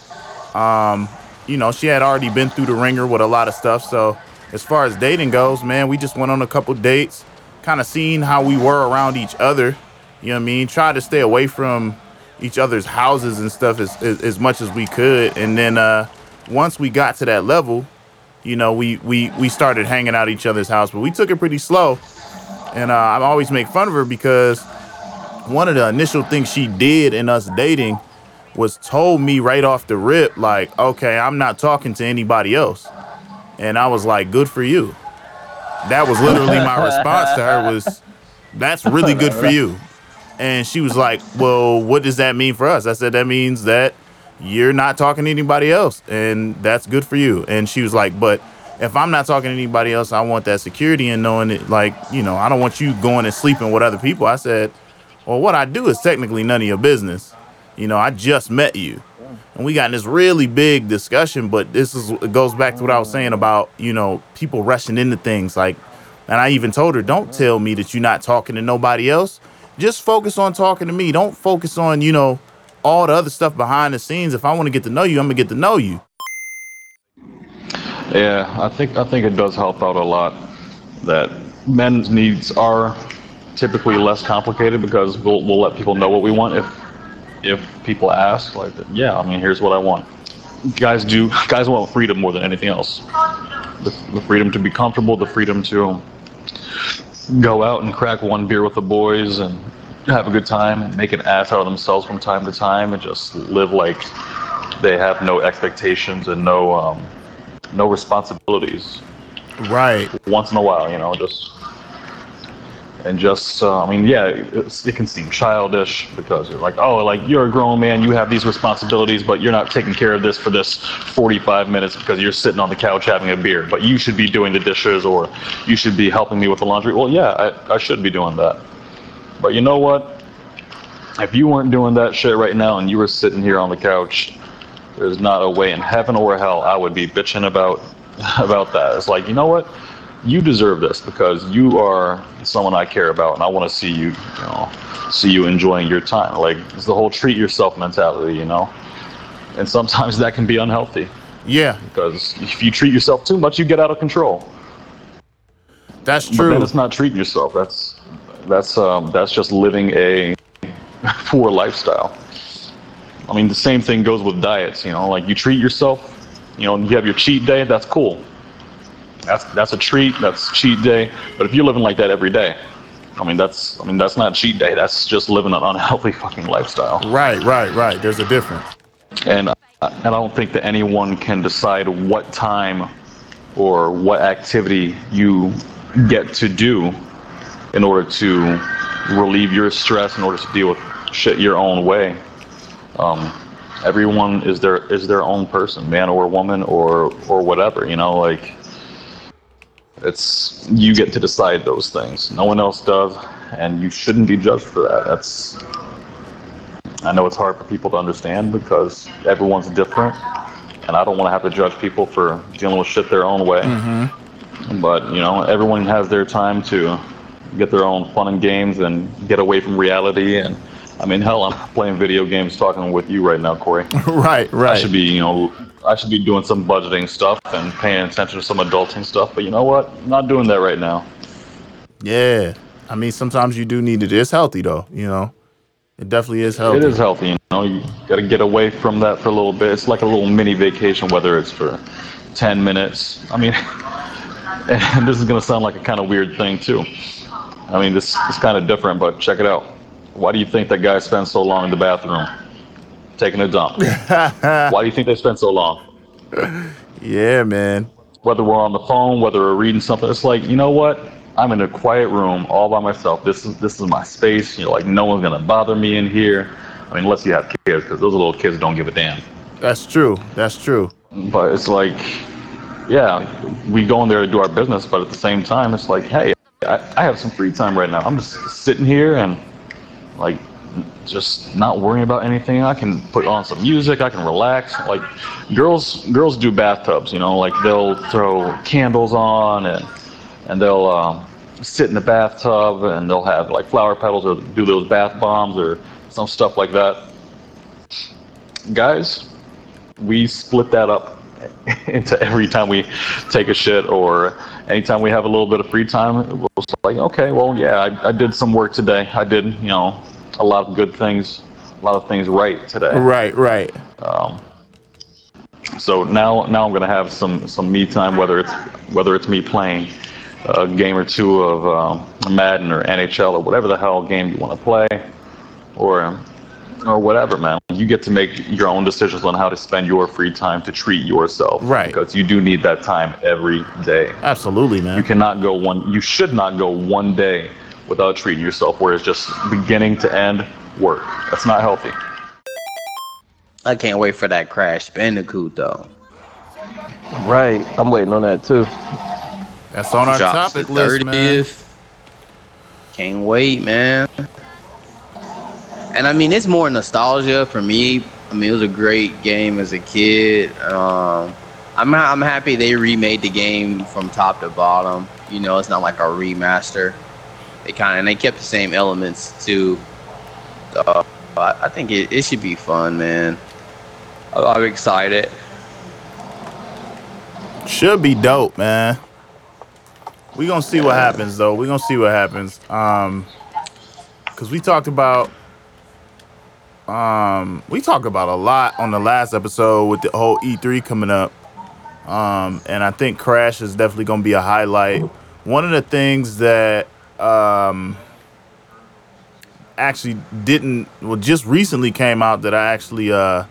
um, you know, she had already been through the ringer with a lot of stuff. So as far as dating goes, man, we just went on a couple dates, kind of seeing how we were around each other. You know what I mean? Try to stay away from each other's houses and stuff as, as, as much as we could. And then uh, once we got to that level, you know, we, we, we started hanging out at each other's house, but we took it pretty slow. And uh, I always make fun of her because one of the initial things she did in us dating was told me right off the rip, like, okay, I'm not talking to anybody else. And I was like, good for you. That was literally my response to her was, that's really good for you. And she was like, well, what does that mean for us? I said, that means that you're not talking to anybody else and that's good for you. And she was like, but if I'm not talking to anybody else, I want that security and knowing it, like, you know, I don't want you going and sleeping with other people. I said, well, what I do is technically none of your business. You know, I just met you. And we got in this really big discussion, but this is it goes back to what I was saying about, you know, people rushing into things like and I even told her, don't tell me that you're not talking to nobody else. Just focus on talking to me. Don't focus on, you know, all the other stuff behind the scenes. If I want to get to know you, I'm gonna get to know you. Yeah, I think I think it does help out a lot that men's needs are typically less complicated because we'll we'll let people know what we want if if people ask like yeah I mean here's what I want. Guys do guys want freedom more than anything else. The, the freedom to be comfortable, the freedom to go out and crack one beer with the boys and have a good time and make an ass out of themselves from time to time and just live like they have no expectations and no um, no responsibilities Right. once in a while, you know, just and just uh, I mean, yeah, it can seem childish because you're like, oh, like you're a grown man, you have these responsibilities, but you're not taking care of this for this 45 minutes because you're sitting on the couch having a beer, but you should be doing the dishes or you should be helping me with the laundry. Well, yeah, I, I should be doing that, but you know what? If you weren't doing that shit right now and you were sitting here on the couch, there's not a way in heaven or hell I would be bitching about about that. It's like, you know what? You deserve this because you are someone I care about, and I want to see you, you know, see you enjoying your time. Like it's the whole treat yourself mentality, you know. And sometimes that can be unhealthy Yeah, because if you treat yourself too much, you get out of control. that's true. But then it's not treating yourself. That's that's um, that's just living a poor lifestyle. I mean, the same thing goes with diets. You know, like you treat yourself. You know, you have your cheat day. That's cool. that's that's a treat. That's cheat day. But if you're living like that every day, I mean that's I mean that's not cheat day. That's just living an unhealthy fucking lifestyle. Right, right, right. There's a difference. And uh, and I don't think that anyone can decide what time or what activity you get to do in order to relieve your stress, in order to deal with shit your own way. Um, everyone is their is their own person, man or woman or or whatever. You know, like it's you get to decide those things. No one else does, and you shouldn't be judged for that. That's I know it's hard for people to understand because everyone's different, and I don't want to have to judge people for dealing with shit their own way. But you know, everyone has their time to get their own fun and games and get away from reality. And I mean, hell, I'm playing video games, talking with you right now, Corey. right, right. I should be, you know, I should be doing some budgeting stuff and paying attention to some adulting stuff. But you know what? I'm not doing that right now. Yeah. I mean, sometimes you do need it. It's healthy though, you know. It definitely is healthy. It is healthy, you know. You got to get away from that for a little bit. It's like a little mini vacation, whether it's for 10 minutes. I mean, and this is gonna sound like a kind of weird thing too. I mean, this is kind of different, but check it out. Why do you think that guy spends so long in the bathroom taking a dump? Why do you think they spend so long? Yeah, man. Whether we're on the phone, whether we're reading something, it's like, you know what? I'm in a quiet room all by myself. This is this is my space. You know, like no one's gonna bother me in here. I mean, unless you have kids, because those little kids don't give a damn. That's true. That's true. But it's like, yeah, we go in there to do our business, but at the same time, it's like, hey, I, I have some free time right now. I'm just sitting here and like just not worrying about anything. I can put on some music. I can relax. Like girls, girls do bathtubs. You know, like they'll throw candles on and and they'll um, sit in the bathtub and they'll have like flower petals or do those bath bombs or some stuff like that. Guys, we split that up into every time we take a shit or anytime we have a little bit of free time. We'll like, okay, well, yeah, I, I did some work today. I did, you know, a lot of good things, a lot of things right today. Right, right. Um, so now, now I'm gonna have some some me time, whether it's whether it's me playing a game or two of um, Madden or NHL or whatever the hell game you want to play, or or whatever, man. You get to make your own decisions on how to spend your free time to treat yourself, Right. Because you do need that time every day. Absolutely, man. You cannot go one. You should not go one day without treating yourself, where it's just beginning to end work. That's not healthy. I can't wait for that Crash Bandicoot though. Right. I'm waiting on that too. That's on our Drops topic the list, man. Can't wait, man. And I mean, it's more nostalgia for me. I mean, it was a great game as a kid. Um, I'm I'm happy they remade the game from top to bottom. You know, it's not like a remaster. They kind of and they kept the same elements too. So I, I think it, it should be fun, man. I- I'm excited. Should be dope, man. We gonna see what happens though. We gonna see what happens. Um, cause we talked about, um, we talked about a lot on the last episode with the whole E3 coming up. Um, and I think Crash is definitely gonna be a highlight. One of the things that, um, actually didn't, well, just recently came out that I actually, uh,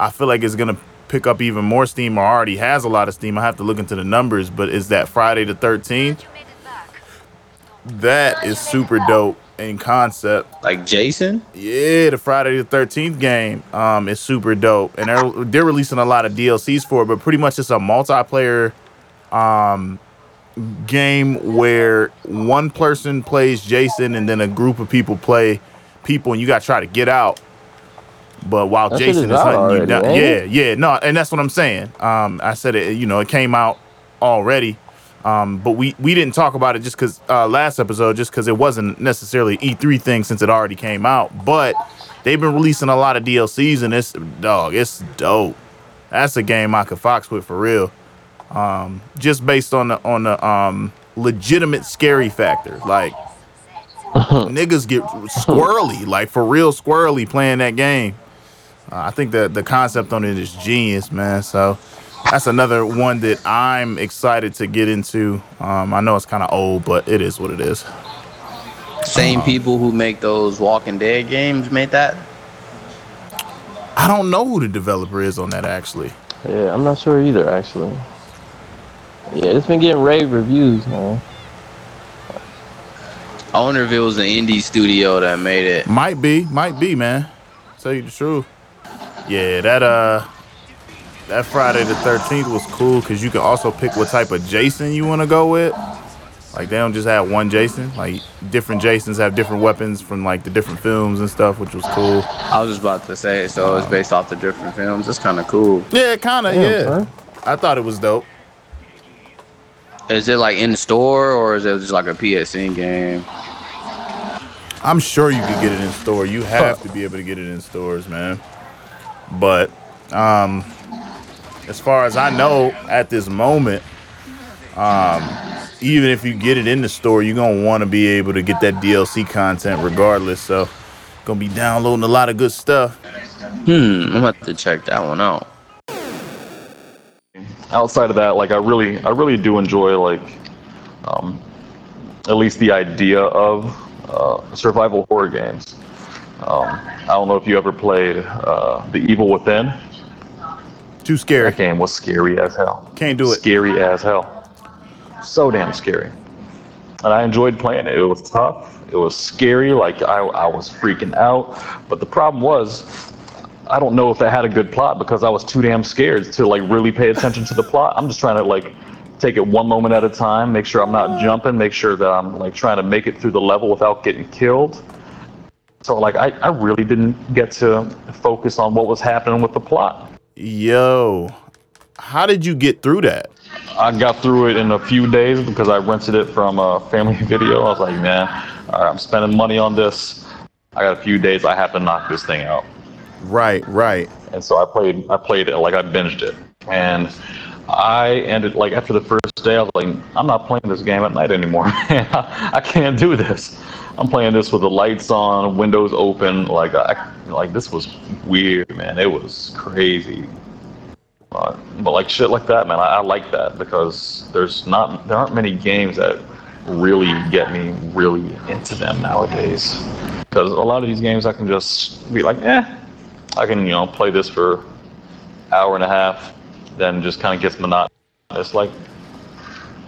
I feel like it's gonna pick up even more steam or already has a lot of steam. I have to look into the numbers, but is that Friday the 13th? That is super dope in concept. Like Jason, Yeah, the Friday the 13th game um, is super dope. And they're, they're releasing a lot of DLCs for it, but pretty much it's a multiplayer um, game where one person plays Jason and then a group of people play people, and you got to try to get out. But while That Jason is is out hunting you down, ain't yeah, yeah, no, and that's what I'm saying. Um, I said it, you know, it came out already, um, but we we didn't talk about it just because uh, last episode, just because it wasn't necessarily E3 thing since it already came out. But they've been releasing a lot of DLCs, and it's dog, it's dope. That's a game I could fox with for real. Um, just based on the on the um legitimate scary factor, like niggas get squirrely, like for real squirrely playing that game. Uh, I think the the concept on it is genius, man. So that's another one that I'm excited to get into. Um, I know it's kind of old, but it is what it is. Same people who make those Walking Dead games made that. I don't know who the developer is on that actually. Yeah, I'm not sure either, actually. Yeah, it's been getting rave reviews, man. I wonder if it was an indie studio that made it. Might be, might be, man. Tell you the truth. Yeah, that uh, that Friday the Thirteenth was cool because you can also pick what type of Jason you want to go with. Like they don't just have one Jason. Like different Jasons have different weapons from like the different films and stuff, which was cool. I was just about to say, so it's based off the different films. It's kind of cool. Yeah, kind of. Yeah, son. I thought it was dope. Is it like in the store or is it just like a PSN game? I'm sure you could get it in store. You have to be able to get it in stores, man. But um as far as I know at this moment, um even if you get it in the store, you're gonna want to be able to get that DLC content regardless. So gonna be downloading a lot of good stuff. Hmm, I'm gonna have to check that one out. outside of that, like I really, I really do enjoy like, um, at least the idea of uh, survival horror games. Um, I don't know if you ever played uh, The Evil Within. Too scary. That game was scary as hell. Can't do it. Scary as hell. So damn scary. And I enjoyed playing it. It was tough. It was scary. Like I, I was freaking out. But the problem was, I don't know if it had a good plot because I was too damn scared to like really pay attention to the plot. I'm just trying to like take it one moment at a time, make sure I'm not jumping, make sure that I'm like trying to make it through the level without getting killed. So like I, I really didn't get to focus on what was happening with the plot. Yo, how did you get through that? I got through it in a few days because I rented it from a family video. I was like, man, all right, I'm spending money on this. I got a few days. I have to knock this thing out. Right, right. And so I played. I played it like I binged it, and I ended like after the first day. I was like, I'm not playing this game at night anymore. I can't do this. I'm playing this with the lights on, windows open. Like I, like this was weird, man. It was crazy. Uh, but like shit like that, man, I, I like that because there's not there aren't many games that really get me really into them nowadays. Because a lot of these games I can just be like, eh, I can you know play this for hour and a half, then just kind of gets monotonous. It's like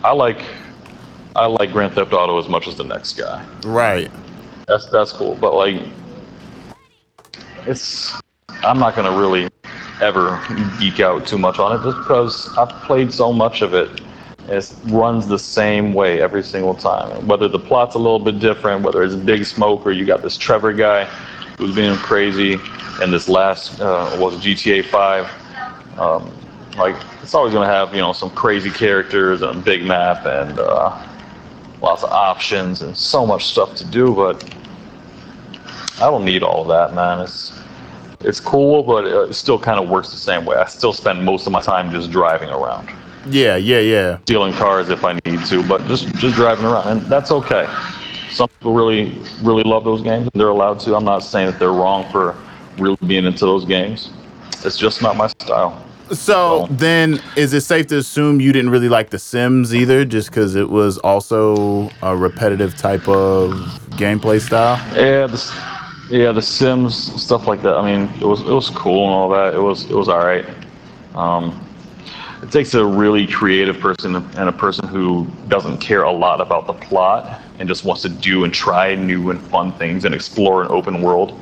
I like I like Grand Theft Auto as much as the next guy. Right. That's that's cool, but like it's I'm not gonna really ever geek out too much on it just because I've played so much of it. It runs the same way every single time. Whether the plot's a little bit different, whether it's Big Smoke or you got this Trevor guy who's being crazy, and this last uh, was GTA 5. Um, like it's always gonna have you know some crazy characters and a big map and uh, lots of options and so much stuff to do, but I don't need all of that, man. It's it's cool, but it still kind of works the same way. I still spend most of my time just driving around, Yeah, yeah, yeah. stealing cars if I need to, but just just driving around, and that's okay. Some people really really love those games, and they're allowed to. I'm not saying that they're wrong for really being into those games. It's just not my style. So then, is it safe to assume you didn't really like The Sims either, just because it was also a repetitive type of gameplay style? Yeah, the, yeah, the Sims stuff like that. I mean, it was it was cool and all that. It was it was all right. Um, it takes a really creative person and a person who doesn't care a lot about the plot and just wants to do and try new and fun things and explore an open world.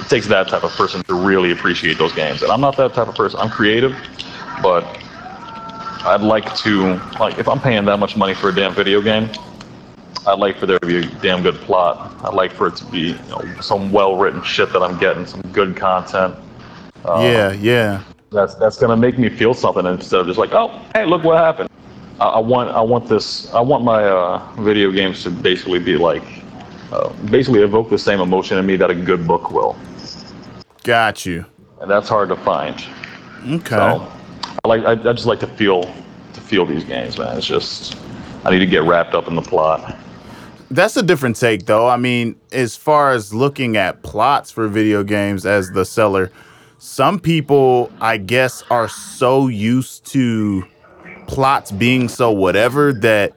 It takes that type of person to really appreciate those games. And I'm not that type of person. I'm creative, but I'd like to like if I'm paying that much money for a damn video game, I'd like for there to be a damn good plot. I'd like for it to be you know, some well-written shit that I'm getting, some good content. Uh, yeah, yeah. that's that's gonna make me feel something instead of just like, oh, hey, look what happened. I, I want I want this. I want my uh, video games to basically be like, uh, basically evoke the same emotion in me that a good book will, Got you. and that's hard to find. Okay. So I like I, I just like to feel to feel these games, man. It's just I need to get wrapped up in the plot. That's a different take, though. I mean, as far as looking at plots for video games as the seller, some people, I guess, are so used to plots being so whatever that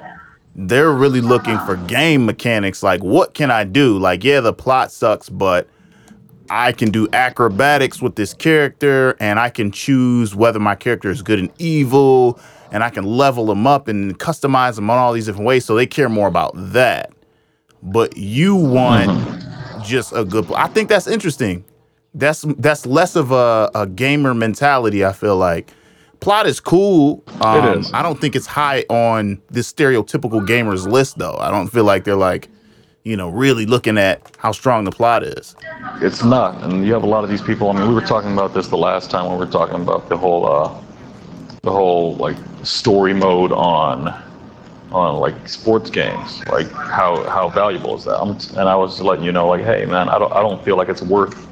they're really looking for game mechanics. Like, what can I do? Like, yeah, the plot sucks, but I can do acrobatics with this character and I can choose whether my character is good and evil and I can level them up and customize them on all these different ways. So they care more about that. But you want mm-hmm. just a good. Plot. I think that's interesting. That's that's less of a, a gamer mentality. I feel like plot is cool. Um, it is. I don't think it's high on this stereotypical gamers list though. I don't feel like they're like you know, really looking at how strong the plot is. It's not, and you have a lot of these people. I mean, we were talking about this the last time when we were talking about the whole, uh, the whole like story mode on, on like sports games. Like how how valuable is that? I'm, and I was letting you know, like, hey man, I don't I don't feel like it's worth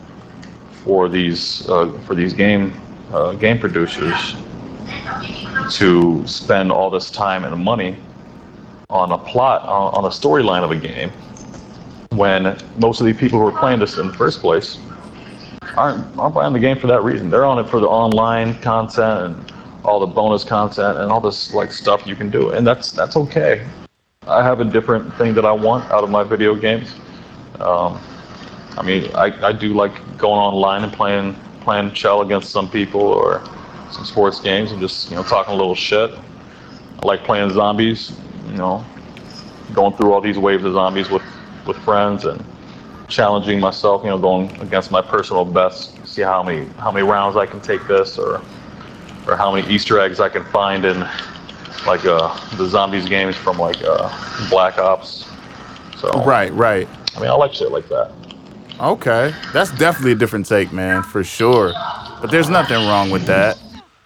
for these uh, for these game uh, game producers to spend all this time and money on a plot on, on a storyline of a game when most of the people who are playing this in the first place aren't aren't buying the game for that reason. They're on it for the online content and all the bonus content and all this like stuff you can do, and that's that's okay. I have a different thing that I want out of my video games. Um, I mean, I, I do like going online and playing playing shell against some people or some sports games and just you know talking a little shit. I like playing zombies, you know, going through all these waves of zombies with with friends and challenging myself, you know, going against my personal best, see how many how many rounds I can take this, or or how many Easter eggs I can find in like uh, the zombies games from like uh, Black Ops. So right, right. I mean, I like shit like that. Okay, that's definitely a different take, man, for sure. But there's nothing wrong with that.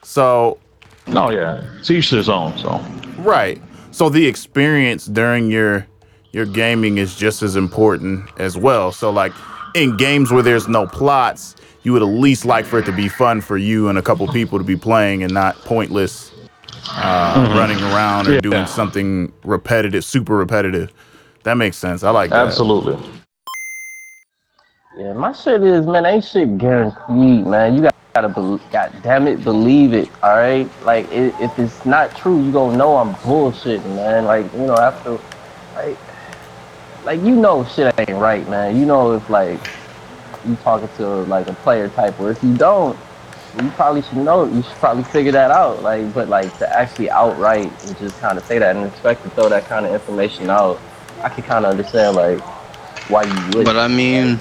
So. No, yeah, it's each his own. So. Right. So the experience during your your gaming is just as important as well. So like in games where there's no plots, you would at least like for it to be fun for you and a couple people to be playing and not pointless uh, mm-hmm. running around or yeah. doing something repetitive, super repetitive. That makes sense. I like that. Absolutely. Yeah, my shit is man, ain't shit guaranteed, man. You got gotta, be- God damn it, believe it. All right, like it, if it's not true, you gonna know I'm bullshitting, man. Like you know after, like like you know shit ain't right, man. You know if like you talking to like a player type, or if you don't, you probably should know. You should probably figure that out. Like, but like to actually outright and just kind of say that and expect to throw that kind of information out, I can kind of understand like why you would. But I mean,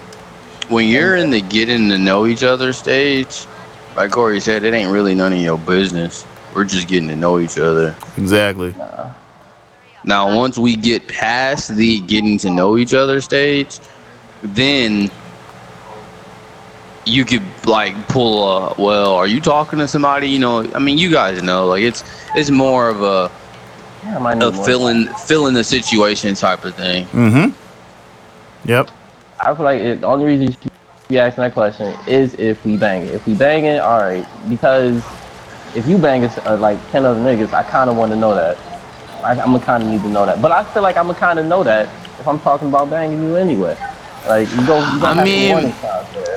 when you're in the getting to know each other stage, like Corey said, it ain't really none of your business. We're just getting to know each other. Exactly. Nah. Now, once we get past the getting to know each other stage, then you could like pull a well are you talking to somebody? You know i mean you guys know. Like it's it's more of a, yeah, a filling filling the situation type of thing. Mm-hmm. Yep. I feel like it, the only reason you should be asking that question is if we bang it if we bang it all right. Because if you bang it uh, like 10 other niggas i kind of want to know that I, am gonna kind of need to know that. But I feel like I'm gonna kind of know that if I'm talking about banging you anyway. Like you go, you I mean,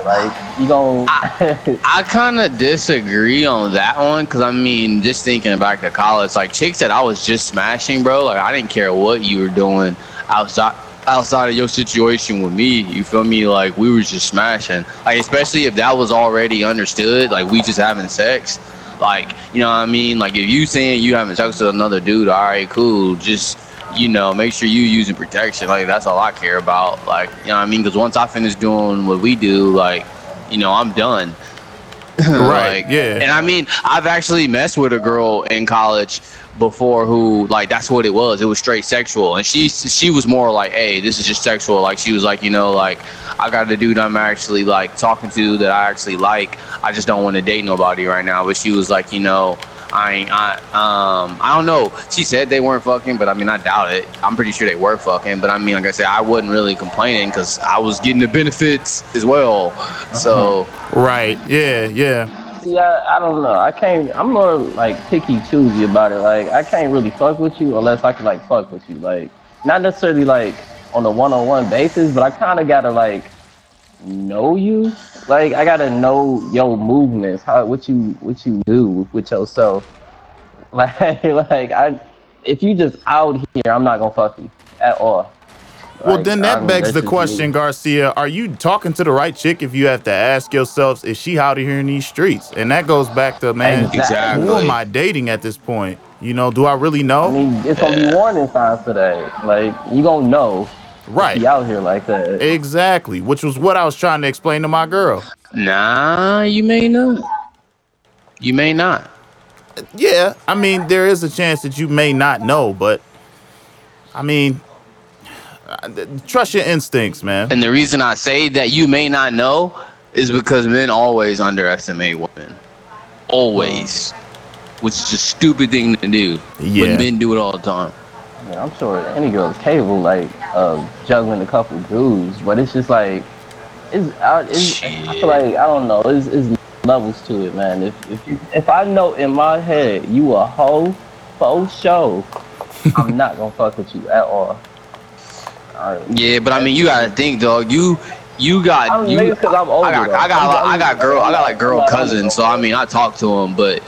like you go. I, I kind of disagree on that one because I mean, just thinking back to college, like chicks that I was just smashing, bro. Like I didn't care what you were doing outside outside of your situation with me. You feel me? Like we were just smashing. Like especially if that was already understood, like we just having sex. Like, you know what I mean? Like, if you saying you having sex with another dude, all right, cool. Just, you know, make sure you using protection. Like, that's all I care about. Like, you know what I mean? Because once I finish doing what we do, like, you know, I'm done. right. like, yeah. And I mean, I've actually messed with a girl in college before who like that's what it was. It was straight sexual, and she she was more like, hey, this is just sexual. Like she was like, you know, like I got a dude I'm actually like talking to that I actually like. I just don't want to date nobody right now. But she was like, you know, I ain't, I, um, I don't know. She said they weren't fucking, but I mean, I doubt it. I'm pretty sure they were fucking, but I mean, like I said, I wasn't really complaining because I was getting the benefits as well. So, right, yeah, yeah. See, I, I don't know. I can't. I'm more like picky, choosy about it. Like, I can't really fuck with you unless I can like fuck with you. Like, not necessarily like on a one-on-one basis, but I kind of gotta like know you. Like I gotta know your movements, how what you what you do with yourself. Like like I, if you just out here, I'm not gonna fuck you at all. Well, Like, then that begs the question, me. Garcia. Are you talking to the right chick if you have to ask yourselves, is she out here in these streets? And that goes back to, man, Exactly. who am I dating at this point? You know, do I really know? I know? mean, it's gonna be warning signs today. Like you gonna know Right. he out here like that. Exactly. Which was what I was trying to explain to my girl. Nah, you may not. You may not. Yeah, I mean, there is a chance that you may not know, but I mean, trust your instincts, man. And the reason I say that you may not know is because men always underestimate women. Always. Which is a stupid thing to do. Yeah. But men do it all the time. Yeah, I'm sure any girl's capable like of juggling a couple dudes, but it's just like it's, I, it's I feel like I don't know. It's, it's levels to it, man. If if you, if I know in my head you a hoe for show, I'm not gonna fuck with you at all. Yeah, but I mean, you gotta think, dog. You, you got I'm you. I'm older. I got. I got, I'm- I got girl, I got like girl cousins. So I mean, I talk to them, but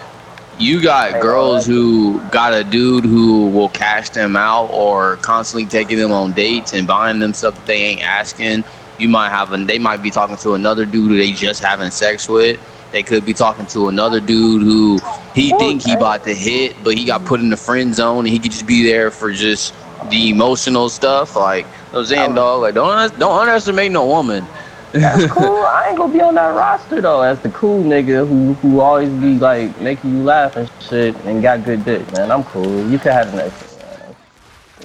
you got girls who got a dude who will cash them out or constantly taking them on dates and buying them stuff that they ain't asking. You might have, and they might be talking to another dude who they just having sex with. They could be talking to another dude who he think he about to hit, but he got put in the friend zone and he could just be there for just the emotional stuff. Like I'm saying, dog, like don't don't underestimate no woman. That's cool. I ain't gonna be on that roster though. As the cool nigga who who always be like making you laugh and shit and got good dick, man. I'm cool. You can have the next one. Man.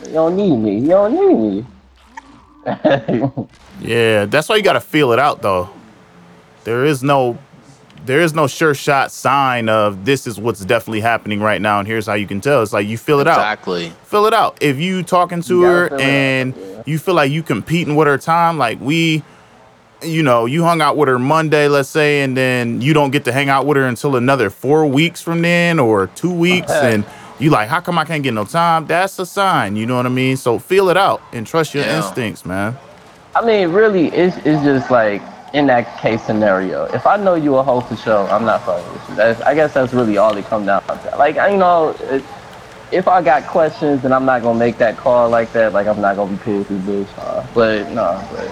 You don't need me. You don't need me. Yeah, that's why you got to feel it out, though. There is no, there is no sure shot sign of this is what's definitely happening right now, and here's how you can tell. It's like you feel it out. Exactly. Fill it out. If you talking to You her fill it out, and yeah. you feel like you competing with her time, like we, you know, you hung out with her Monday, let's say, and then you don't get to hang out with her until another four weeks from then or two weeks, Okay. and you like, how come I can't get no time? That's a sign. You know what I mean? So feel it out and trust your Yeah. instincts, man. I mean, really, it's it's just like in that case scenario. If I know you a hoe for sure, I'm not fucking with you. That's, I guess that's really all it come down to. Like, I- you know, it, if I got questions, then I'm not gonna make that call like that. Like, I'm not gonna be cool with this bitch. Uh, but no, but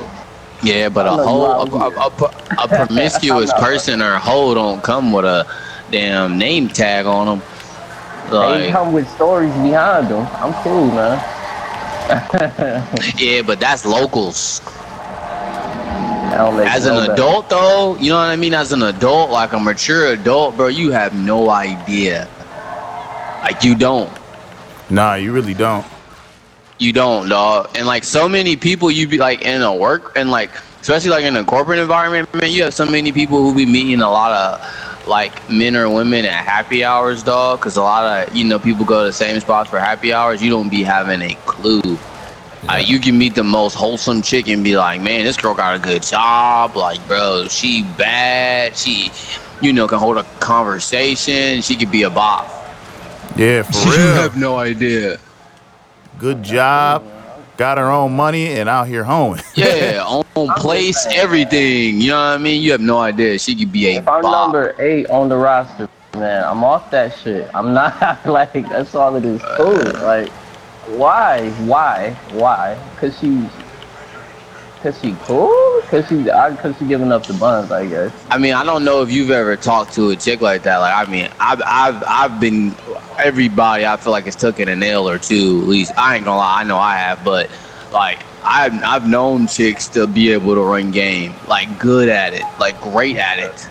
Yeah, but a whole a, a, a, a promiscuous person or hoe don't come with a damn name tag on them. they come with stories behind them. I'm cool, man. yeah, but that's locals. I As no an better. adult, though, you know what I mean. As an adult, like a mature adult, bro, you have no idea. Like you don't. Nah, you really don't. You don't, dog. And like so many people, you be like in a work and like especially like in a corporate environment, man. You have so many people who be meeting a lot of like men or women at happy hours, dog. Because a lot of you know people go to the same spots for happy hours. You don't be having a clue. Uh, you can meet the most wholesome chick and be like, man, this girl got a good job. Like, bro, she bad. She, you know, can hold a conversation. She could be a bop. Yeah, for real. You have no idea. Good job. Got her own money and out here hoeing. Yeah, own place, everything. You know what I mean? You have no idea. She could be a If I'm bop. number eight on the roster, man, I'm off that shit. I'm not like that's all it is. Cool. Like, why? Why? Why? Cause she, cause she cool? Cause she, I, cause she giving up the buns, I guess. I mean, I don't know if you've ever talked to a chick like that. Like, I mean, I've, I've, I've been. Everybody, I feel like has taken a nail or two. At least I ain't gonna lie, I know I have. But like, I've, I've known chicks to be able to run game, like good at it, like great at it.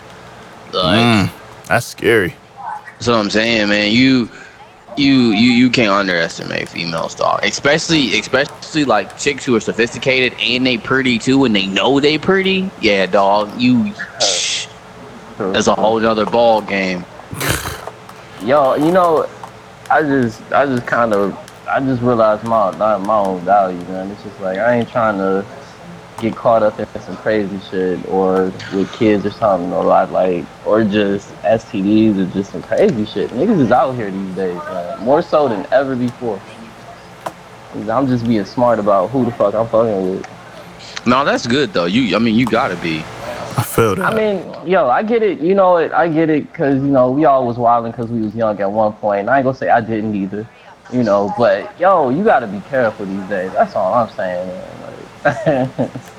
Like, Mm, that's scary. That's what I'm saying, man. You, you, you, you can't underestimate females, dog. Especially, especially like chicks who are sophisticated and they pretty too, and they know they pretty. Yeah, dog. You, that's a whole nother ball game. Yo, you know, I just, I just kind of, I just realized my, my my own value, man. It's just like I ain't trying to get caught up in some crazy shit or with kids or something, or like, like or just STDs or just some crazy shit. Niggas is out here these days, man. More so than ever before. I'm just being smart about who the fuck I'm fucking with. No, that's good though. You, I mean, you gotta be. I feel that. I mean, yo, I get it. You know it. I get it because you know we all was wilding because we was young at one point. And I ain't gonna say I didn't either. You know, but yo, you gotta be careful these days. That's all I'm saying. Man. Like,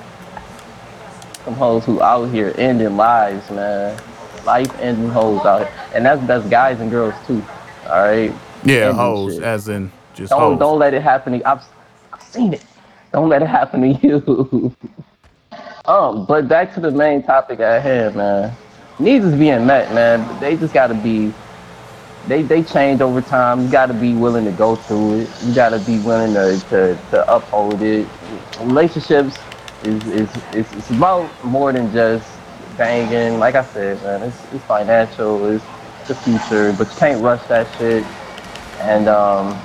some hoes who out here ending lives, man. Life ending hoes out here, and that's that's guys and girls too. All right. yeah, ending hoes, shit. as in just Don't hoes. don't let it happen. To, I've I've seen it. Don't let it happen to you. um, but back to the main topic at hand, man. Needs is being met, man. They just gotta be. They they change over time. You gotta be willing to go through it. You gotta be willing to to, to uphold it. Relationships is is is it's about more than just banging. Like I said, man, it's it's financial. It's the future, but you can't rush that shit. And um,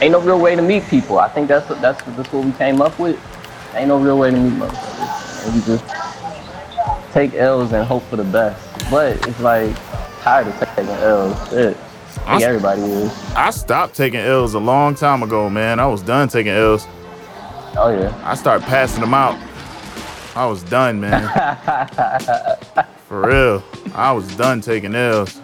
ain't no real way to meet people. I think that's that's that's what we came up with. Ain't no real way to meet motherfuckers. And we just take L's and hope for the best. But it's like tired of taking L's. Shit. I think everybody is. I stopped taking L's a long time ago, man. I was done taking L's. Oh yeah. I started passing them out. I was done, man. For real. I was done taking L's.